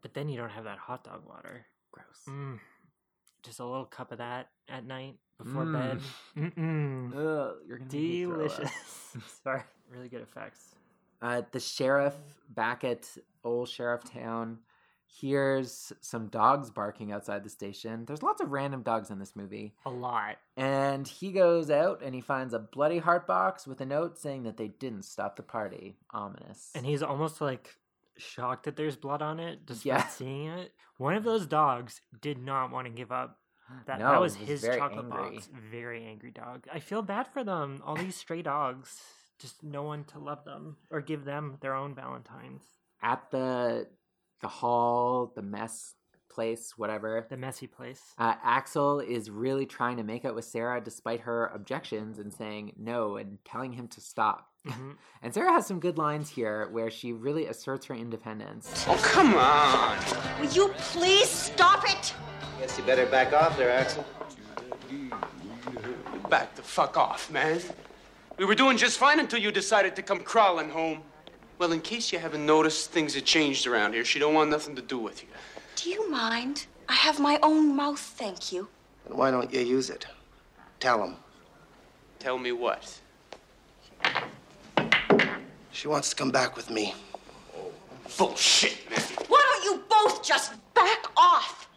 But then you don't have that hot dog water. Gross. Mm. Just a little cup of that at night before bed. Mm. Mm-mm. Ugh, you're gonna make me throw up. Delicious. Sorry. Really good effects. Uh, the sheriff back at Old Sheriff Town hears some dogs barking outside the station. There's lots of random dogs in this movie. A lot. And he goes out and he finds a bloody heart box with a note saying that they didn't stop the party. Ominous. And he's almost like shocked that there's blood on it, despite Yeah. seeing it. One of those dogs did not want to give up. That, that No, was was his chocolate angry. box. Very angry dog. I feel bad for them. All these stray dogs. Just no one to love them or give them their own Valentines. at the the hall, the mess place, whatever. The messy place. Uh, Axel is really trying to make out with Sarah despite her objections and saying no and telling him to stop. Mhm. And Sarah has some good lines here where she really asserts her independence. Oh, come on. Will you please stop it? Guess you better back off there, Axel. Back the fuck off, man. We were doing just fine until you decided to come crawling home. Well, in case you haven't noticed, things have changed around here. She don't want nothing to do with you. Do you mind? I have my own mouth, thank you. Then why don't you use it? Tell him. Tell me what? She wants to come back with me. Oh, bullshit, man. Why don't you both just back off?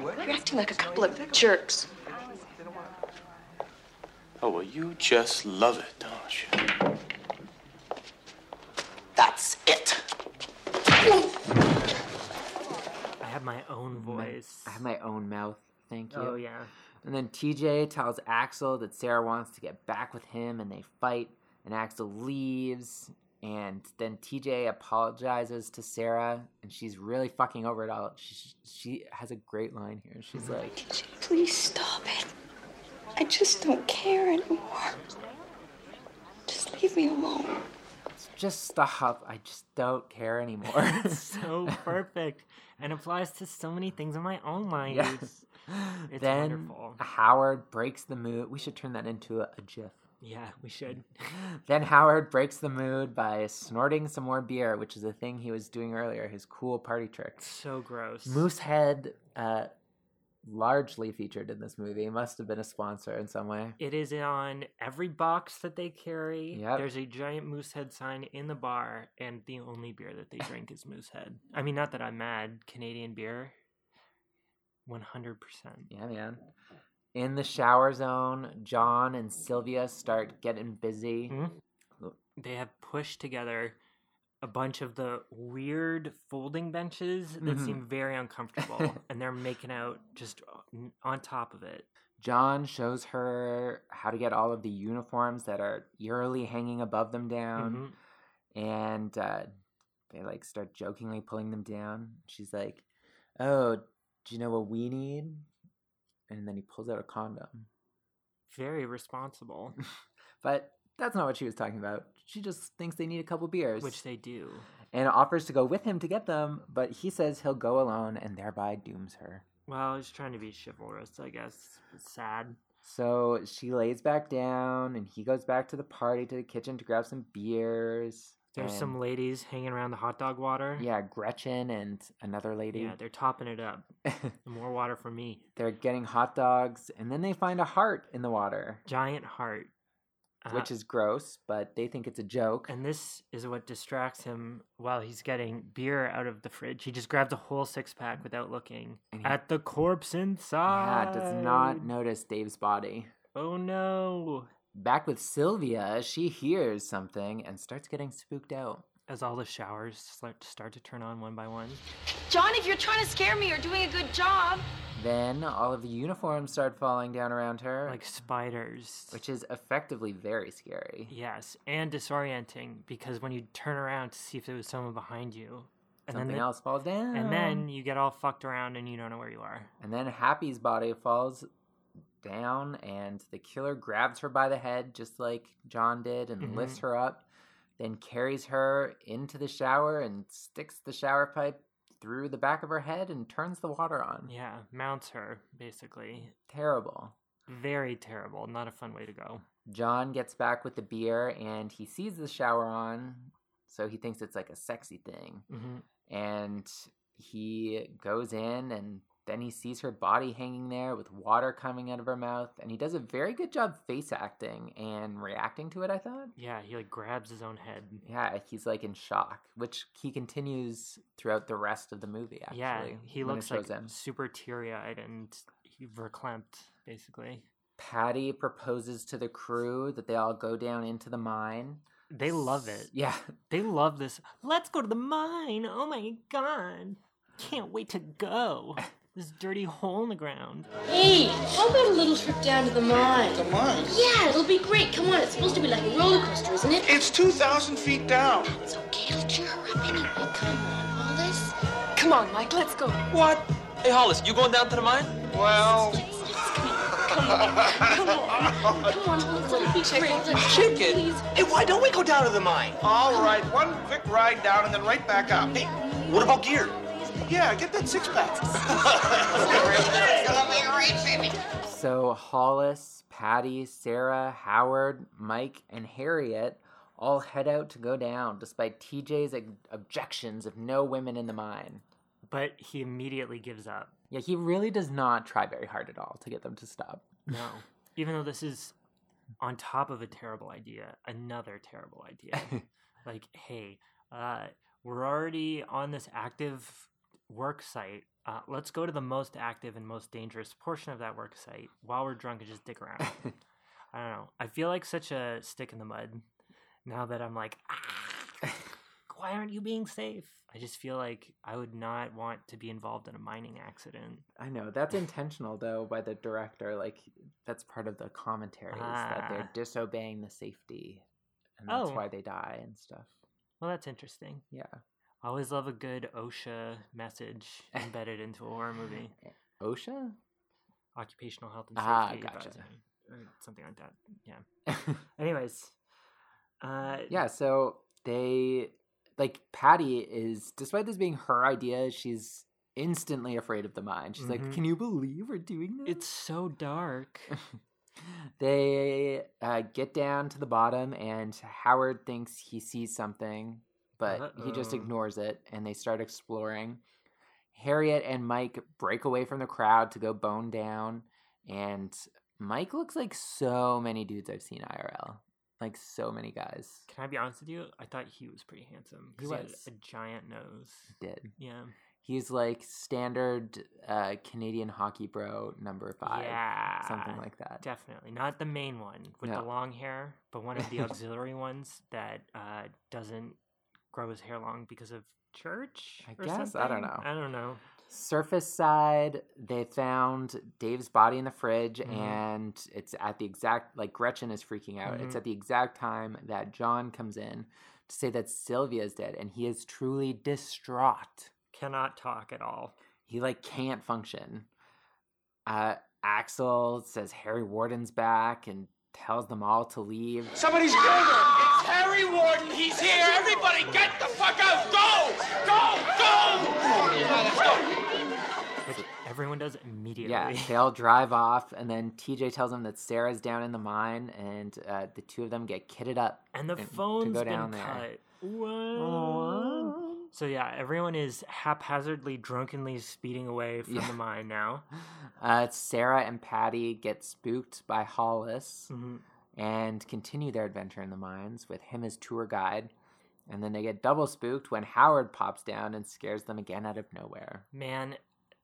You're acting like a couple of jerks. Oh, well, you just love it, don't you? That's it. I have my own mm, voice. I have my own mouth. Thank you. Oh yeah. And then TJ tells Axel that Sarah wants to get back with him and they fight. And Axel leaves. And then TJ apologizes to Sarah and she's really fucking over it all. She, she has a great line here. She's like, Please stop it. I just don't care anymore. Just leave me alone. just stop. I just don't care anymore. It's so perfect and applies to so many things in my own life. Yes. It's then wonderful. Howard breaks the mood. We should turn that into a, a GIF. Yeah, we should. Then Howard breaks the mood by snorting some more beer, which is a thing he was doing earlier, his cool party trick. So gross. Moosehead, uh, largely featured in this movie, must have been a sponsor in some way. It is on every box that they carry. Yep. There's a giant Moosehead sign in the bar, and the only beer that they drink is Moosehead. I mean, not that I'm mad. Canadian beer, 100%. Yeah, man. In the shower zone, John and Sylvia start getting busy. Hmm? They have pushed together a bunch of the weird folding benches that Mhm. seem very uncomfortable, and they're making out just on- top of it. John shows her how to get all of the uniforms that are eerily hanging above them down. And uh, they like start jokingly pulling them down. She's like, Oh, do you know what we need? And then he pulls out a condom. Very responsible, But that's not what she was talking about. She just thinks they need a couple beers. which they do. and offers to go with him to get them, but he says he'll go alone and thereby dooms her. Well, he's trying to be chivalrous, I guess. It's sad. So she lays back down and he goes back to the party to the kitchen to grab some beers. There's and- some ladies hanging around the hot dog water. Yeah, Gretchen and another lady. Yeah, they're topping it up. More water for me. They're getting hot dogs and then they find a heart in the water, Giant heart. Which Uh, is gross, but they think it's a joke. And this is what distracts him while he's getting beer out of the fridge. He just grabs a whole six pack without looking he- at the corpse inside. Yeah, does not notice Dave's body. Oh no. Back with Sylvia, she hears something and starts getting spooked out. As all the showers start start to turn on one by one. John, if you're trying to scare me, you're doing a good job. Then all of the uniforms start falling down around her, Like spiders. which is effectively very scary. Yes, and disorienting because when you turn around to see if there was someone behind you, and Something then the- else falls down. and then you get all fucked around and you don't know where you are. And then Happy's body falls down, and the killer grabs her by the head, just like John did, and Mhm. lifts her up, then carries her into the shower and sticks the shower pipe through the back of her head and turns the water on. Yeah, mounts her basically. Terrible. Very terrible. Not a fun way to go. John gets back with the beer and he sees the shower on, so he thinks it's like a sexy thing. hmm And he goes in and then he sees her body hanging there with water coming out of her mouth. And he does a very good job face acting and reacting to it, I thought. Yeah, he like grabs his own head. Yeah, he's like in shock, which he continues throughout the rest of the movie, actually. yeah, he looks like him. super teary eyed and he verklempt basically. Patty proposes to the crew that they all go down into the mine. They love it. Yeah. They love this. Let's go to the mine. Oh my god. Can't wait to go. This dirty hole in the ground. Hey, how about a little trip down to the mine? The mine? Yeah, it'll be great. Come on, it's supposed to be like a roller coaster, isn't it? It's 2,000 feet down. It's okay, it'll cheer her up anyway. Come on, Hollis. Come on, Mike, let's go. What? Hey, Hollis, you going down to the mine? Well. Come on, come on. Come on, Hollis, let it be chicken. Chicken? Hey, why don't we go down to the mine? All right, one quick ride down and then right back up. Hey, What about gear? Yeah, get that six pack. So Hollis, Patty, Sarah, Howard, Mike, and Harriet all head out to go down despite TJ's ob- objections of no women in the mine. But he immediately gives up. Yeah, he really does not try very hard at all to get them to stop. No. Even though this is on top of a terrible idea, another terrible idea. like, hey, uh, we're already on this active work site. Uh, let's go to the most active and most dangerous portion of that work site while we're drunk and just dick around. I don't know. I feel like such a stick in the mud now that I'm like, ah, why aren't you being safe? I just feel like I would not want to be involved in a mining accident. I know that's intentional though by the director. Like that's part of the commentary is that they're Ah. disobeying the safety, and that's Oh. why they die and stuff. Well, that's interesting. Yeah. I always love a good OSHA message embedded into a horror movie. OSHA. Occupational health and Ah, safety gotcha. advisory, or something like that. Yeah. Anyways, uh, Yeah, so they like Patty is despite this being her idea, she's instantly afraid of the mine. She's Mhm. like, "Can you believe we're doing this?" it's so dark. they uh, get down to the bottom, and Howard thinks he sees something, but he just ignores it, and they start exploring. Harriet and Mike break away from the crowd to go bone down, and Mike looks like so many dudes I've seen IRL. Like so many guys Can I be honest with you? I thought he was pretty handsome. He had was. a giant nose. did. Yeah. He's like standard uh, Canadian hockey bro number five. Yeah. Something like that. Definitely. Not the main one with the long hair, but one of the auxiliary ones that uh, doesn't grow his hair long because of church. I or guess. I don't know. I don't know. Surface side, they found Dave's body in the fridge, Mhm. and it's at the exact like Gretchen is freaking out. It's Mhm. at the exact time that John comes in to say that Sylvia is dead, and he is truly distraught. Cannot talk at all. He like can't function. Uh, Axel says Harry Warden's back and tells them all to leave. Somebody's killed her. It's Harry Warden. He's here. Everybody, get the fuck out. Go, go, go. Which everyone does immediately. Yeah, they all drive off, and then TJ tells them that Sarah's down in the mine, and uh, the two of them get kitted up. And the and- phone's to go been down there. cut. What? So yeah, everyone is haphazardly, drunkenly speeding away from Yeah. the mine now. Uh, Sarah and Patty get spooked by Hollis Mhm. And continue their adventure in the mines with him as tour guide. And then they get double spooked when Howard pops down and scares them again out of nowhere. Man,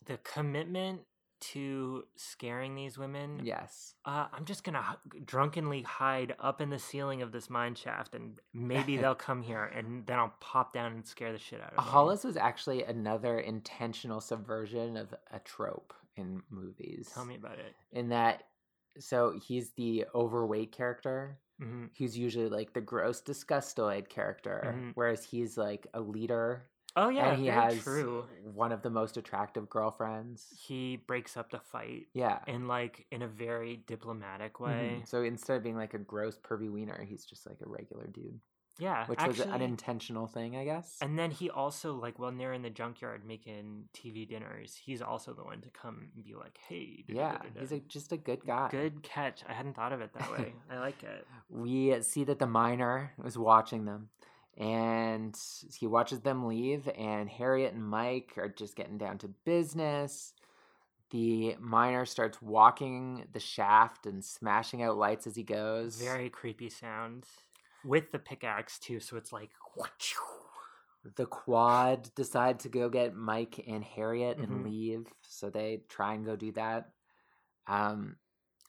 the commitment to scaring these women. Yes. Uh, I'm just gonna h- drunkenly hide up in the ceiling of this mine shaft, and maybe they'll come here, and then I'll pop down and scare the shit out of them. Hollis was actually another intentional subversion of a trope in movies. Tell me about it. In that, so he's the overweight character. Mhm. Who's usually like the gross disgustoid character, Mhm. whereas he's like a leader. Oh yeah, and he has true. one of the most attractive girlfriends. He breaks up the fight. Yeah. in like in a very diplomatic way. Mhm. So instead of being like a gross pervy wiener, he's just like a regular dude. Yeah, Which was an intentional thing, I guess. And then he also like when they're in the junkyard making TV dinners, he's also the one to come and be like, "Hey, yeah, he's a, just a good guy. good catch. I hadn't thought of it that way. I like it. we see that the miner is watching them and he watches them leave and harriet and mike are just getting down to business the miner starts walking the shaft and smashing out lights as he goes Very creepy sound with the pickaxe too. So it's like, the quad decide to go get mike and harriet and Mhm. leave so they try and go do that um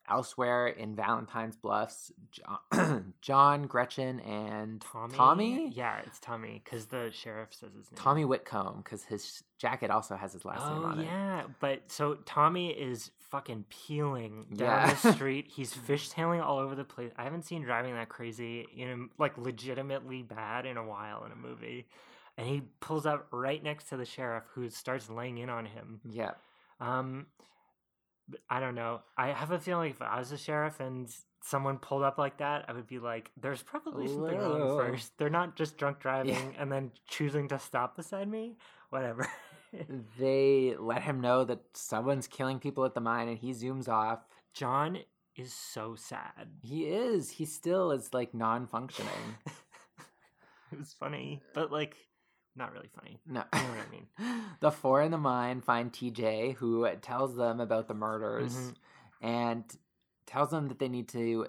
elsewhere in valentine's bluffs john, john gretchen and Tommy. tommy Yeah, it's Tommy because the sheriff says his name. Tommy Whitcomb, because his jacket also has his last name Oh on it. yeah, but so Tommy is fucking peeling down Yeah. the street. He's fishtailing all over the place. I haven't seen driving that crazy in a, like legitimately bad in a while in a movie. and he pulls up right next to the sheriff, who starts laying in on him. Yeah. Um, I don't know. I have a feeling if I was a sheriff and someone pulled up like that, I would be like, "There's probably something wrong first. They're not just drunk driving and then choosing to stop beside me. Whatever." they let him know that someone's killing people at the mine and he zooms off. John is so sad. He is. He still is like non functioning. It was funny, but like not really funny. No. You know what I mean? the four in the mine find TJ, who tells them about the murders Mhm. and tells them that they need to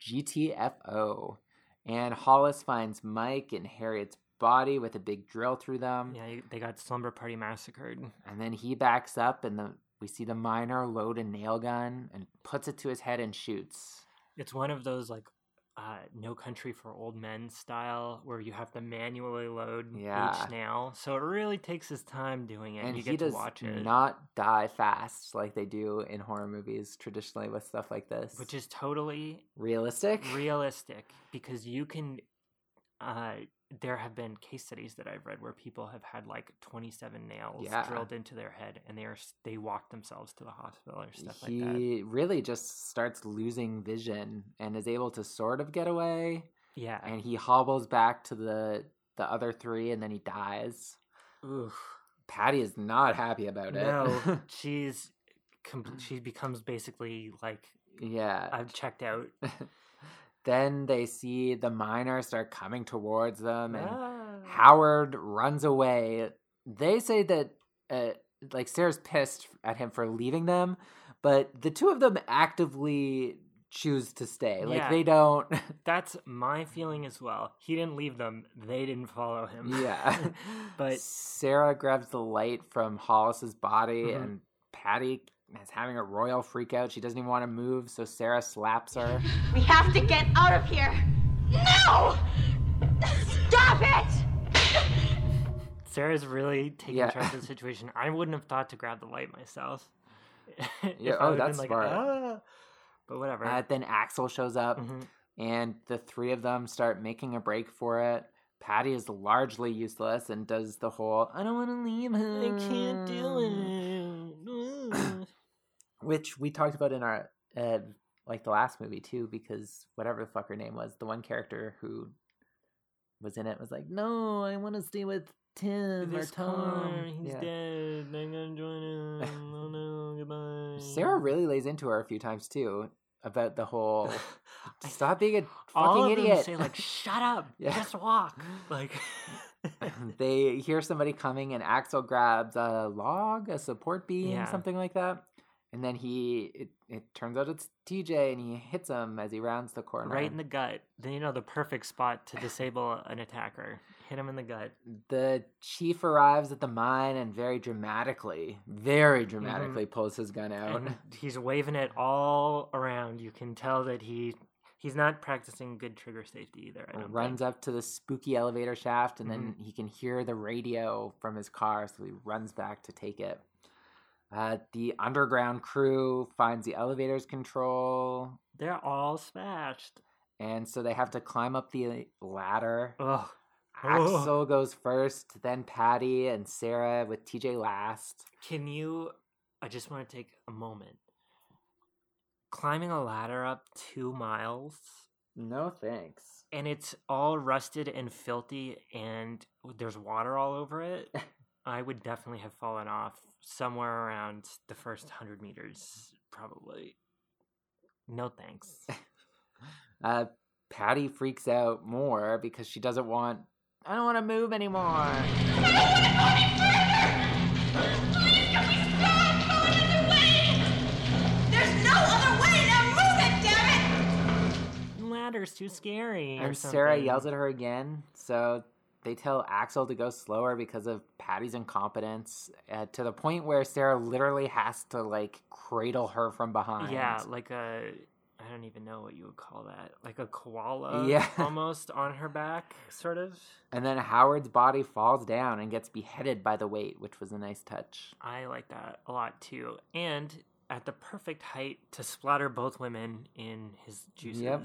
GTFO. And Hollis finds Mike and Harriet's body with a big drill through them. Yeah, they got slumber party massacred. And then he backs up, and the we see the miner load a nail gun and puts it to his head and shoots. It's one of those like uh, No Country for Old Men style where you have to manually load Yeah. each nail. So it really takes his time doing it. and you he get does to watch it, not die fast like they do in horror movies traditionally with stuff like this. which is totally realistic. realistic because you can. Uh, there have been case studies that I've read where people have had like 27 nails Yeah. drilled into their head and they are they walk themselves to the hospital or stuff like that. he really just starts losing vision and is able to sort of get away. Yeah. And he hobbles back to the the other three and then he dies. Oof. Patty is not happy about it. No, she's she becomes basically like yeah. I've checked out. then they see the miner start coming towards them and Ah. Howard runs away. They say that uh, like Sarah's pissed at him for leaving them, but the two of them actively choose to stay. Like Yeah. they don't That's my feeling as well. He didn't leave them; they didn't follow him. Yeah. but Sarah grabs the light from Hollis's body Mhm. and Patty is having a royal freak out. She doesn't even want to move, so Sarah slaps her. We have to get out of here. No! Stop it! Sarah's really taking Yeah. charge of the situation. I wouldn't have thought to grab the light myself. Yeah, oh, that's like, smart. "Ah," But whatever. Uh, then Axel shows up, Mhm. and the three of them start making a break for it. Patty is largely useless and does the whole "I don't want to leave him." I can't do it. Which we talked about in our uh, like the last movie too, because whatever the fuck her name was, the one character who was in it was like, "No, I want to stay with Tim This or Tom." car, he's Yeah. dead. I'm gonna join him. Oh no, goodbye. Sarah really lays into her a few times too about the whole stop being a fucking idiot. say like, "Shut up, Yeah. just walk." Like, they hear somebody coming and Axel grabs a log, a support beam, Yeah. something like that. And then he it, it turns out it's TJ and he hits him as he rounds the corner. right in the gut. Then you know the perfect spot to disable an attacker. Hit him in the gut. the chief arrives at the mine and very dramatically, very dramatically pulls his gun out. and he's waving it all around. You can tell that he he's not practicing good trigger safety either. I don't runs think. up to the spooky elevator shaft and then Mhm. he can hear the radio from his car so he runs back to take it uh, the underground crew finds the elevator's control They're all smashed. and so they have to climb up the ladder Ugh. axel goes first then patty and sarah with tj last Can you? I just want to take a moment. Climbing a ladder up two miles, no thanks and it's all rusted and filthy, and there's water all over it. I would definitely have fallen off somewhere around the first hundred meters, probably. No thanks. uh, patty freaks out more because she doesn't want i don't want to move anymore There's no other way! Now move it, damn it! Ladder's too scary. or And Sarah yells at her again. So they tell Axel to go slower because of Patty's incompetence, uh, to the point where Sarah literally has to like cradle her from behind. Yeah, like a I don't even know what you would call that. Like a koala Yeah. almost on her back, sort of. And then Howard's body falls down and gets beheaded by the weight, which was a nice touch. I like that a lot too. And at the perfect height to splatter both women in his juices. Yep.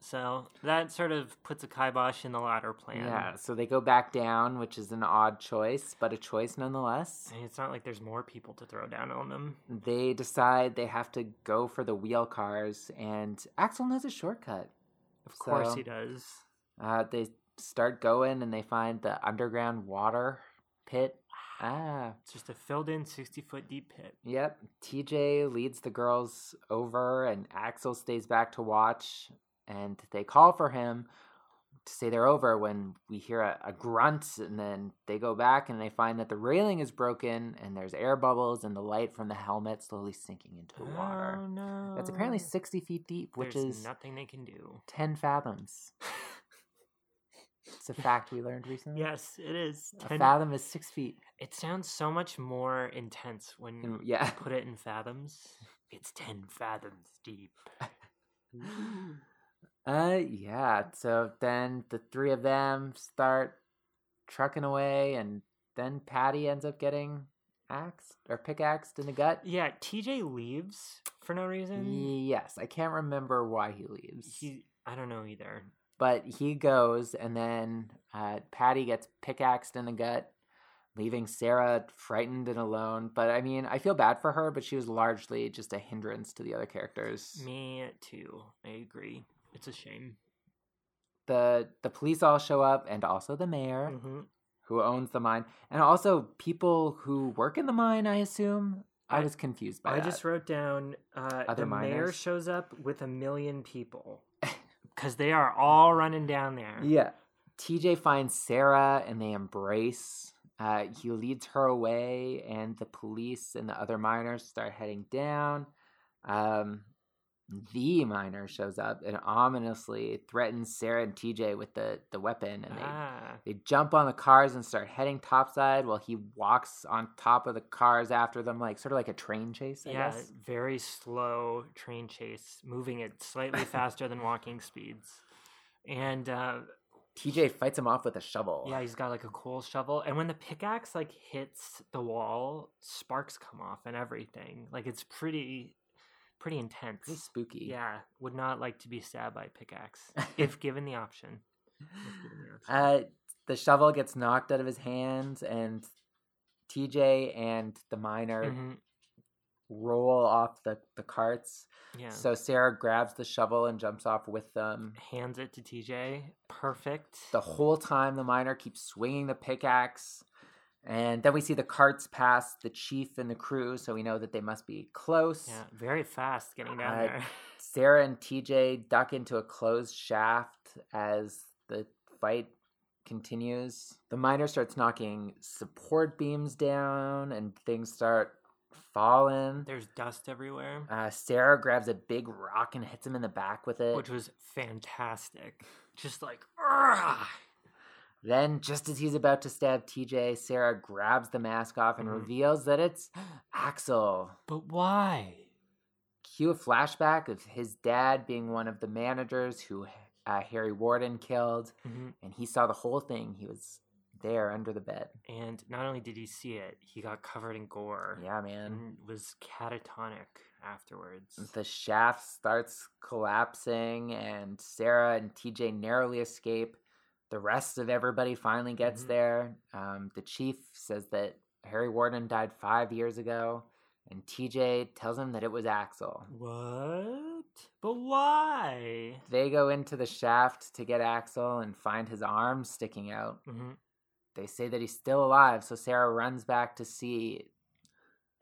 So that sort of puts a kibosh in the latter plan. Yeah, so they go back down, which is an odd choice, but a choice nonetheless. And it's not like there's more people to throw down on them. They decide they have to go for the wheel cars, and Axel knows a shortcut. Of course he does. Uh, they start going and they find the underground water pit. Ah, It's just a filled in 60 foot deep pit. Yep. TJ leads the girls over, and Axel stays back to watch. And they call for him to say they're over when we hear a, a grunt. And then they go back and they find that the railing is broken, and there's air bubbles, and the light from the helmet slowly sinking into the water. Oh no. That's apparently 60 feet deep, which There's is nothing they can do. 10 fathoms. it's a fact we learned recently. Yes, it is. A 10 fathom is six feet. It sounds so much more intense when you yeah. put it in fathoms. It's 10 fathoms deep. Uh, yeah. So then the three of them start trucking away, and then Patty ends up getting axed or pickaxed in the gut. Yeah, TJ leaves for no reason. Yes, I can't remember why he leaves, He, I don't know either. But he goes, and then uh, Patty gets pickaxed in the gut, leaving Sarah frightened and alone. But I mean, I feel bad for her, but she was largely just a hindrance to the other characters. Me too. I agree. It's a shame. the The police all show up, and also the mayor. Mhm. who owns the mine, and also people who work in the mine. I assume. I, I- was confused by I that. just wrote down uh, the mayor shows up with a million people because they are all running down there. Yeah. TJ finds Sarah and they embrace. Uh, he leads her away, and the police and the other miners start heading down. Um, the miner shows up and ominously threatens Sarah and TJ with the, the weapon, and they Ah, They jump on the cars and start heading topside while he walks on top of the cars after them, like sort of like a train chase, I yeah, guess. very slow train chase, moving at slightly faster than walking speeds. And uh, TJ fights him off with a shovel. yeah, he's got like a cool shovel. And when the pickaxe like hits the wall, sparks come off and everything. Like it's pretty, pretty intense. Pretty spooky. Yeah, would not like to be stabbed by a pickaxe if given the option. Given the option. Uh, the shovel gets knocked out of his hands, and TJ and the miner Mhm. roll off the, the carts. Yeah. So Sarah grabs the shovel and jumps off with them. Hands it to TJ. Perfect. The whole time, the miner keeps swinging the pickaxe. And then we see the carts pass the chief and the crew, so we know that they must be close. Yeah, very fast getting down Uh, there. Sarah and TJ duck into a closed shaft as the fight continues. The miner starts knocking support beams down and things start falling. There's dust everywhere, Uh, Sarah grabs a big rock and hits him in the back with it. which was fantastic. Just like, "Ugh." Then, just as he's about to stab TJ, Sarah grabs the mask off and Mhm. reveals that it's Axel. but why? Cue a flashback of his dad being one of the managers who uh, Harry Warden killed, Mhm. and he saw the whole thing. He was there under the bed. And not only did he see it, he got covered in gore. Yeah, man. And was catatonic afterwards. The shaft starts collapsing, and Sarah and TJ narrowly escape. The rest of everybody finally gets Mhm. there. Um, the chief says that Harry Warden died five years ago, and TJ tells him that it was Axel. What? But why? They go into the shaft to get Axel and find his arms sticking out. hmm They say that he's still alive, so Sarah runs back to see,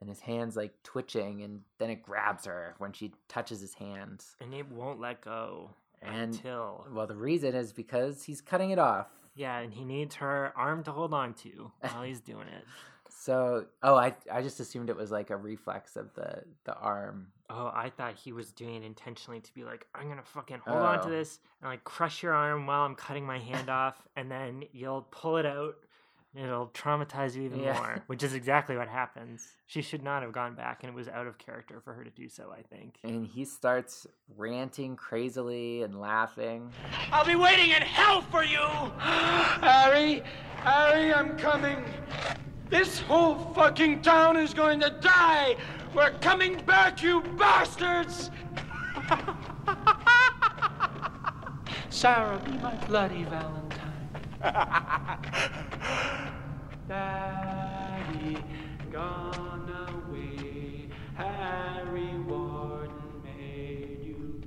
and his hand's like twitching, and then it grabs her when she touches his hand. And it won't let go And until. well, the reason is because he's cutting it off. Yeah, and he needs her arm to hold on to while he's doing it. So, oh, I I just assumed it was like a reflex of the the arm. Oh, I thought he was doing it intentionally to be like, I'm gonna fucking hold on to Oh. this and like crush your arm while I'm cutting my hand off, and then you'll pull it out it'll traumatize you even Yeah. more, which is exactly what happens. She should not have gone back, and it was out of character for her to do so, I think. And he starts ranting crazily and laughing. I'll be waiting in hell for you! Harry! Harry, I'm coming! This whole fucking town is going to die We're coming back, you bastards! Sarah, be my bloody Valentine. Daddy, gone away. Harry Warden made you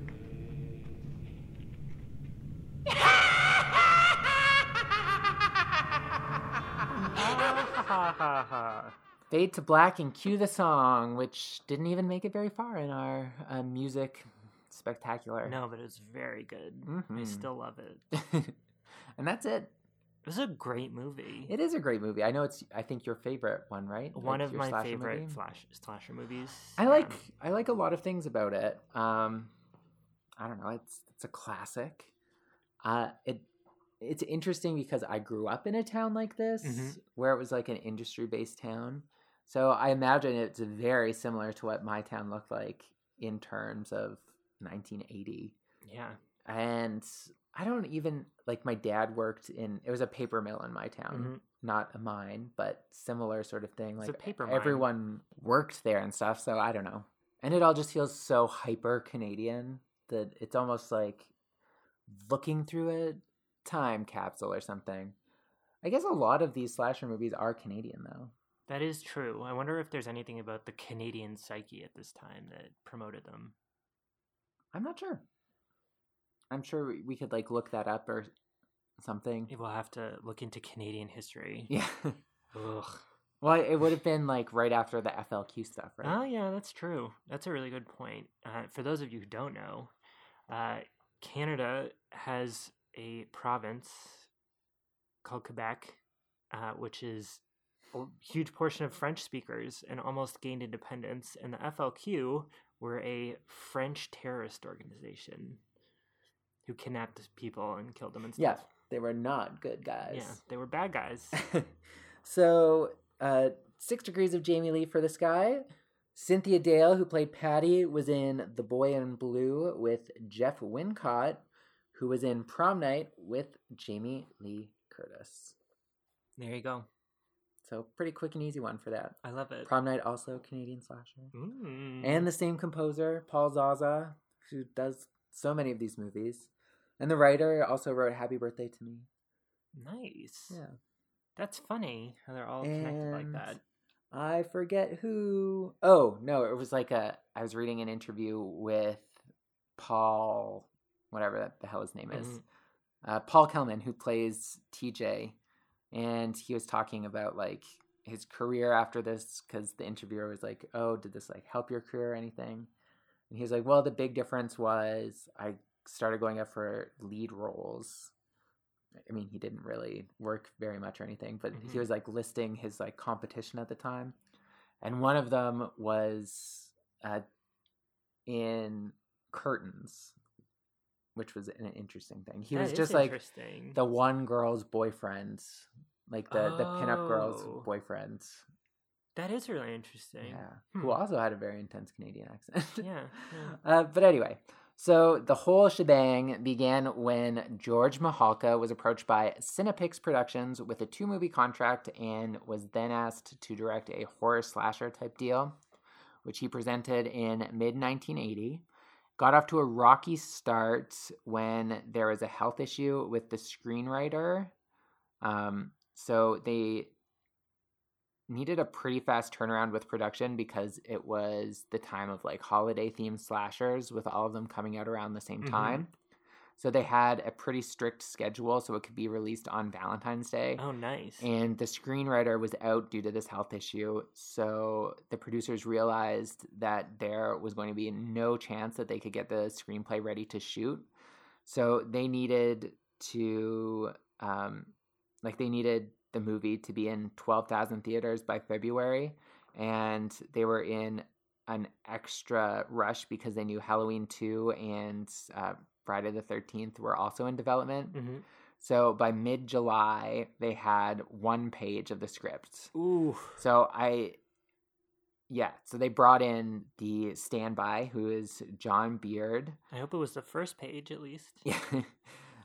Fade to black and cue the song, which didn't even make it very far in our uh, music spectacular. No, but it's very good. I Mhm. still love it. and that's it. It was a great movie. It is a great movie. I know it's. I think your favorite one, right? One Like of my favorite movie? flash slasher movies. I like. I like a lot of things about it. Um, I don't know. It's it's a classic. Uh, it it's interesting because I grew up in a town like this, Mhm. where it was like an industry based town. So I imagine it's very similar to what my town looked like in terms of 1980. Yeah. And I don't even like my dad worked in it was a paper mill in my town, Mhm. not a mine, but similar sort of thing. It's a Like paper mine. everyone worked there and stuff, so I don't know. And it all just feels so hyper Canadian that it's almost like looking through a time capsule or something. I guess a lot of these slasher movies are Canadian though. That is true. I wonder if there's anything about the Canadian psyche at this time that promoted them. I'm not sure. I'm sure we- could like look that up or something. We'll have to look into Canadian history. Yeah. Ugh. Well, it would have been like right after the FLQ stuff, right? Oh yeah, that's true. That's a really good point. Uh, for those of you who don't know, uh, Canada has a province called Quebec, uh, which is a huge portion of French speakers and almost gained independence. And the FLQ were a French terrorist organization who kidnapped people and killed them and stuff. Yeah, they were not good guys. Yeah, they were bad guys. So, uh, Six Degrees of Jamie Lee for this guy. Cynthia Dale, who played Patty, was in The Boy in Blue with Jeff Wincott, who was in Prom Night with Jamie Lee Curtis. there you go. So, pretty quick and easy one for that. I love it. Prom Night, also Canadian slasher. Mm. And the same composer, Paul Zaza, who does so many of these movies. And the writer also wrote Happy Birthday to Me. nice. Yeah. That's funny how they're all connected like that. I forget who. Oh, no, it was like a. I was reading an interview with Paul, whatever the hell his name is. Mhm. Uh, Paul Kelman, who plays TJ. And he was talking about like his career after this because the interviewer was like, Oh, did this like help your career or anything? And he was like, Well, the big difference was I started going up for lead roles. I mean, he didn't really work very much or anything, but he Mhm. was like listing his like competition at the time, and one of them was uh, in curtains, which was an interesting thing. He That was just like the one girl's boyfriend, like the the pinup girl's Oh. boyfriend. That is really interesting. Yeah, Hmm. who also had a very intense Canadian accent. Yeah, yeah. Uh, but anyway, so the whole shebang began when George Mihalka was approached by Cinepix Productions with a two movie contract and was then asked to direct a horror slasher type deal, which he presented in mid 1980. Got off to a rocky start when there was a health issue with the screenwriter. Um, so they needed a pretty fast turnaround with production because it was the time of like holiday themed slashers with all of them coming out around the same Mhm. time. So they had a pretty strict schedule so it could be released on Valentine's Day. Oh, nice. And the screenwriter was out due to this health issue. So the producers realized that there was going to be no chance that they could get the screenplay ready to shoot. So they needed to, um, like, they needed the movie to be in 12,000 theaters by February. And they were in an extra rush because they knew Halloween 2 and uh, Friday the 13th were also in development. Mhm. So by mid July, they had one page of the script. Ooh. So I, yeah, so they brought in the standby, who is John Beaird. I hope it was the first page at least. Yeah.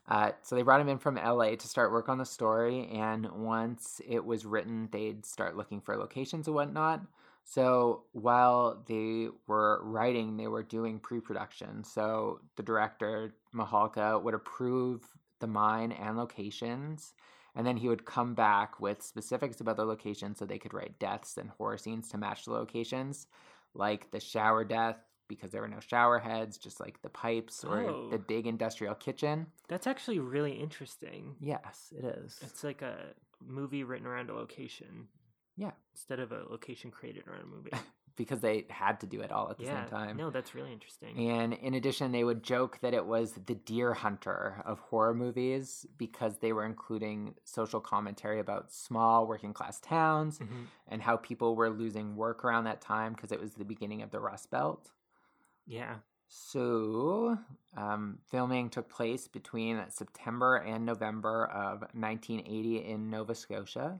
Uh, so they brought him in from LA to start work on the story, and once it was written, they'd start looking for locations and whatnot. So while they were writing, they were doing pre production. So the director, Mihalka, would approve the mine and locations. And then he would come back with specifics about the location so they could write deaths and horror scenes to match the locations, like the shower death, because there were no shower heads, just like the pipes or Oh. the big industrial kitchen. That's actually really interesting. Yes, it is. It's like a movie written around a location. Yeah. Instead of a location created around a movie. because they had to do it all at the yeah. same time. No, that's really interesting. And in addition, they would joke that it was the deer hunter of horror movies because they were including social commentary about small working class towns Mhm. and how people were losing work around that time because it was the beginning of the Rust Belt. Yeah. So, um, filming took place between September and November of 1980 in Nova Scotia.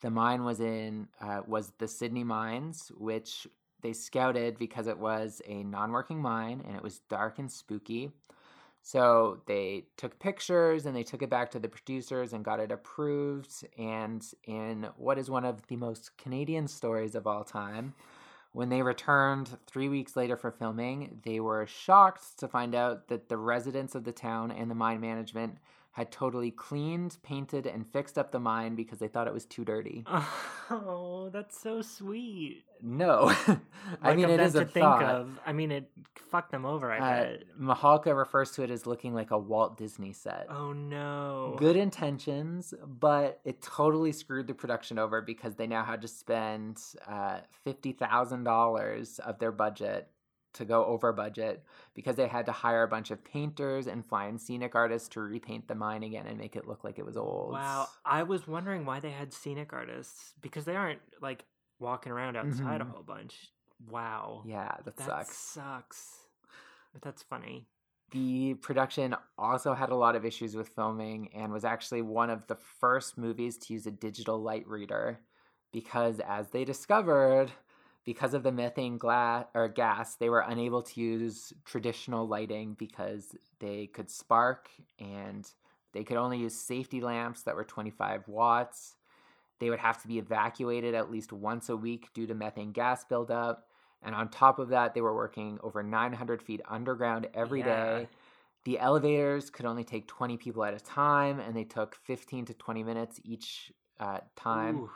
The mine was in uh, was the Sydney Mines, which they scouted because it was a non-working mine and it was dark and spooky. So they took pictures and they took it back to the producers and got it approved. And in what is one of the most Canadian stories of all time, when they returned three weeks later for filming, they were shocked to find out that the residents of the town and the mine management had totally cleaned, painted, and fixed up the mine because they thought it was too dirty. Oh, that's so sweet. No, I Like mean it to a think thought. of. I mean, it fucked them over. I Uh, bet. Mihalka refers to it as looking like a Walt Disney set. Oh no. Good intentions, but it totally screwed the production over because they now had to spend uh, fifty thousand dollars of their budget to go over budget because they had to hire a bunch of painters and fly in scenic artists to repaint the mine again and make it look like it was old. Wow, I was wondering why they had scenic artists because they aren't like walking around outside a Mhm. whole bunch. Wow. Yeah, that sucks. Sucks. But that's funny. The production also had a lot of issues with filming and was actually one of the first movies to use a digital light reader because, as they discovered, because of the methane or gas, they were unable to use traditional lighting because they could spark and they could only use safety lamps that were 25 watts. They would have to be evacuated at least once a week due to methane gas buildup. And on top of that, they were working over 900 feet underground every day. Yeah. The elevators could only take 20 people at a time, and they took 15 to 20 minutes each uh, time. Ooh.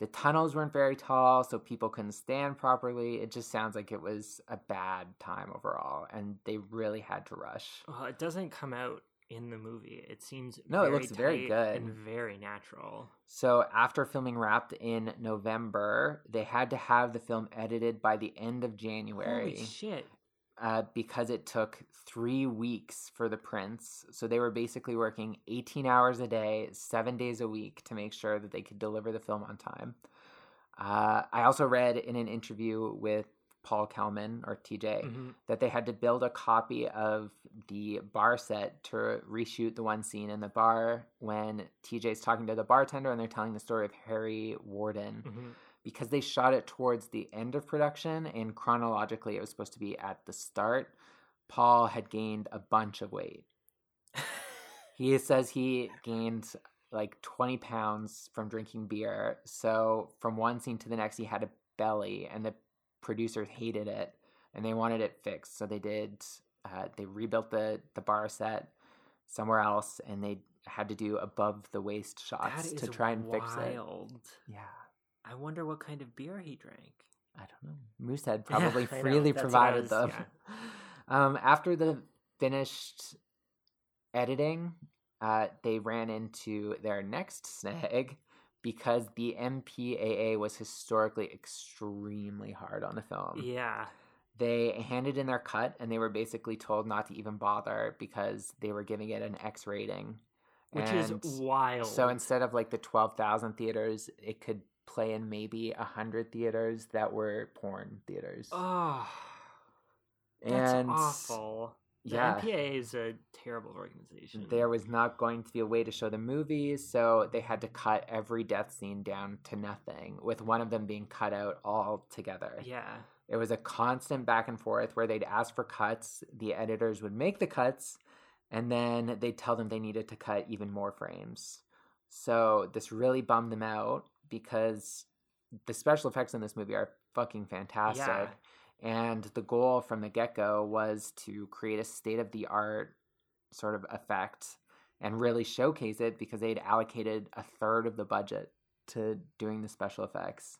The tunnels weren't very tall, so people couldn't stand properly. It just sounds like it was a bad time overall, and they really had to rush. Well, it doesn't come out in the movie. It seems No, it looks very good. and very natural. So after filming wrapped in November, they had to have the film edited by the end of January. Holy shit! Uh, because it took three weeks for the prints. So they were basically working 18 hours a day, seven days a week to make sure that they could deliver the film on time. Uh, I also read in an interview with Paul Kelman or TJ Mhm. that they had to build a copy of the bar set to reshoot the one scene in the bar when TJ's talking to the bartender and they're telling the story of Harry Warden Mhm. Because they shot it towards the end of production and chronologically it was supposed to be at the start. Paul had gained a bunch of weight. he says he gained like 20 pounds from drinking beer. So from one scene to the next, he had a belly, and the producers hated it and they wanted it fixed. So they did. Uh, they rebuilt the the bar set somewhere else, and they had to do above the waist shots to try and fix it. wild. Yeah. I wonder what kind of beer he drank. I don't know. Moosehead Yeah, probably know. freely That's what I provided was- them. Um, after the finished editing, uh, they ran into their next snag because the MPAA was historically extremely hard on the film. Yeah. They handed in their cut and they were basically told not to even bother because they were giving it an X rating. Which is wild. So instead of like the 12,000 theaters, it could play in maybe a 100 theaters that were porn theaters. Oh, that's and awful. The yeah. MPA is a terrible organization. there was not going to be a way to show the movies, so they had to cut every death scene down to nothing, with one of them being cut out altogether. Yeah. It was a constant back and forth where they'd ask for cuts, the editors would make the cuts, and then they'd tell them they needed to cut even more frames. So this really bummed them out because the special effects in this movie are fucking fantastic. Yeah. And the goal from the get go was to create a state of the art sort of effect and really showcase it because they'd allocated a third of the budget to doing the special effects.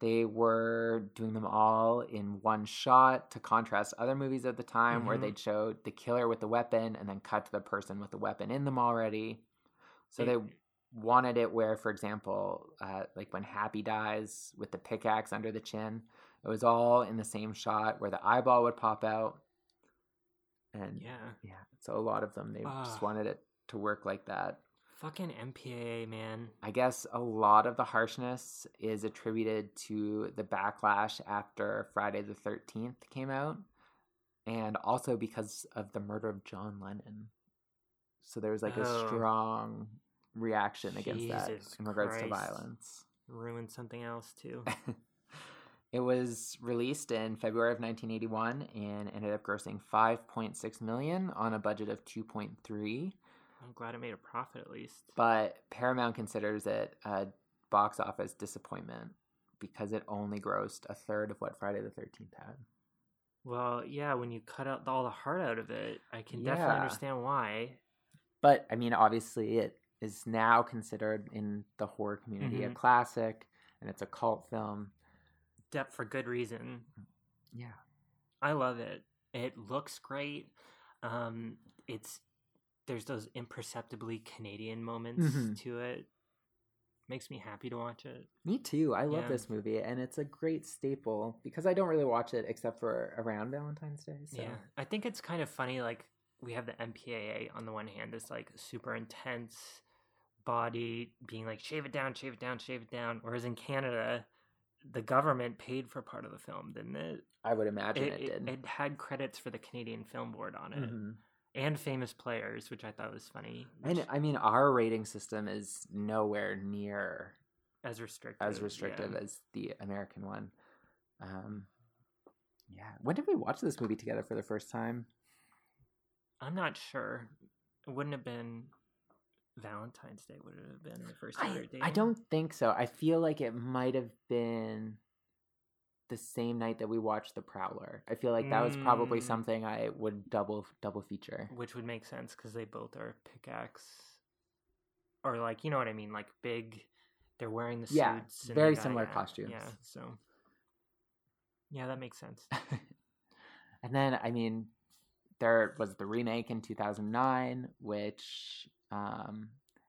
They were doing them all in one shot to contrast other movies at the time where Mhm. they'd show the killer with the weapon and then cut to the person with the weapon in them already. So They- they wanted it where, for example, uh, like when Happy dies with the pickaxe under the chin, it was all in the same shot where the eyeball would pop out. And Yeah. yeah, so a lot of them they just wanted it to work like that. Fucking MPAA, man. I guess a lot of the harshness is attributed to the backlash after Friday the 13th came out and also because of the murder of John Lennon. So there was like a Oh. strong reaction against that in regards to violence. Ruined something else too. It was released in February of 1981 and ended up grossing 5.6 million on a budget of 2.3. I'm glad it made a profit at least. But Paramount considers it a box office disappointment because it only grossed a third of what Friday the 13th had. Well, yeah, when you cut out all the heart out of it, I can definitely understand why. But I mean, obviously, it is now considered in the horror community a Mhm. classic and it's a cult film. Depth for good reason. Yeah. I love it. It looks great. Um, it's there's those imperceptibly Canadian moments Mhm. to it. Makes me happy to watch it. Me too. I love Yeah. this movie and it's a great staple because I don't really watch it except for around Valentine's Day. So. Yeah, I think it's kind of funny. Like we have the MPAA on the one hand, this like super intense body being like shave it down, shave it down, shave it down. Whereas in Canada, the government paid for part of the film, didn't it? I would imagine It, it, it, did. it had credits for the Canadian Film Board on it Mhm. and famous players, which I thought was funny. And I mean, our rating system is nowhere near as restrictive, as restrictive yeah. as the American one. Um, yeah. When did we watch this movie together for the first time? I'm not sure. It wouldn't have been Valentine's Day. Would it have been the first I, time we dating? I don't think so. I feel like it might have been the same night that we watched The Prowler. I feel like that was probably Mm. something I would double double feature. Which would make sense because they both are pickaxe, or like you know what I mean, like big. They're wearing the Yeah, suits. and very similar yeah, costumes. Yeah, so yeah, that makes sense. And then, I mean, there was the remake in 2009, which um,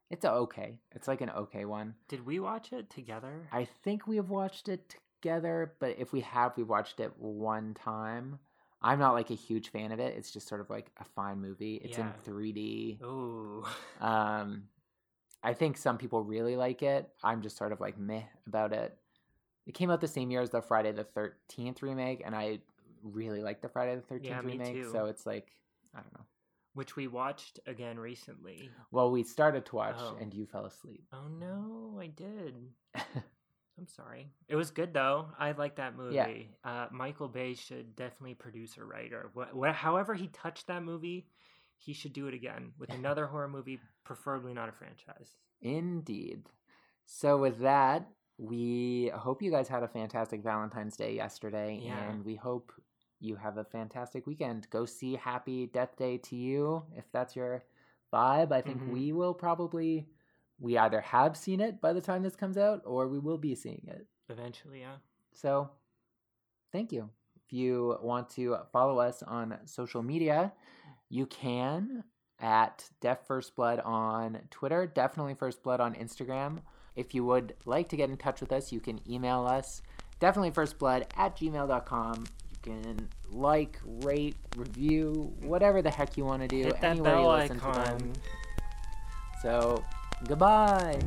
it's a okay. It's like an okay one. Did we watch it together? I think we have watched it together, but if we have, we watched it one time. I'm not like a huge fan of it. It's just sort of like a fine movie. It's Yeah. in 3D. Ooh. Um, I think some people really like it. I'm just sort of like meh about it. It came out the same year as the Friday the 13th remake, and I really like the Friday the 13th Yeah, remake. So it's like, I don't know. Which we watched again recently. Well, we started to watch, Oh. and you fell asleep. Oh no, I did. I'm sorry. It was good though. I like that movie. Yeah. Uh, Michael Bay should definitely produce or writer. or what, what, however he touched that movie, he should do it again with another horror movie, preferably not a franchise. Indeed. So with that, we hope you guys had a fantastic Valentine's Day yesterday, Yeah. and we hope you have a fantastic weekend. Go see Happy Death Day to you if that's your vibe. I think Mhm. we will probably we either have seen it by the time this comes out or we will be seeing it. Eventually, yeah. So, thank you. If you want to follow us on social media, you can at Def First Blood on Twitter, definitely First Blood on Instagram. If you would like to get in touch with us, you can email us, definitely First Blood at gmail.com. Can like, rate, review, whatever the heck you want to do, Hit that anywhere bell you listen to icon. them. So, goodbye.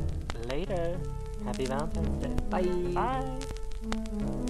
Later. Happy Valentine's Day. Bye. Bye.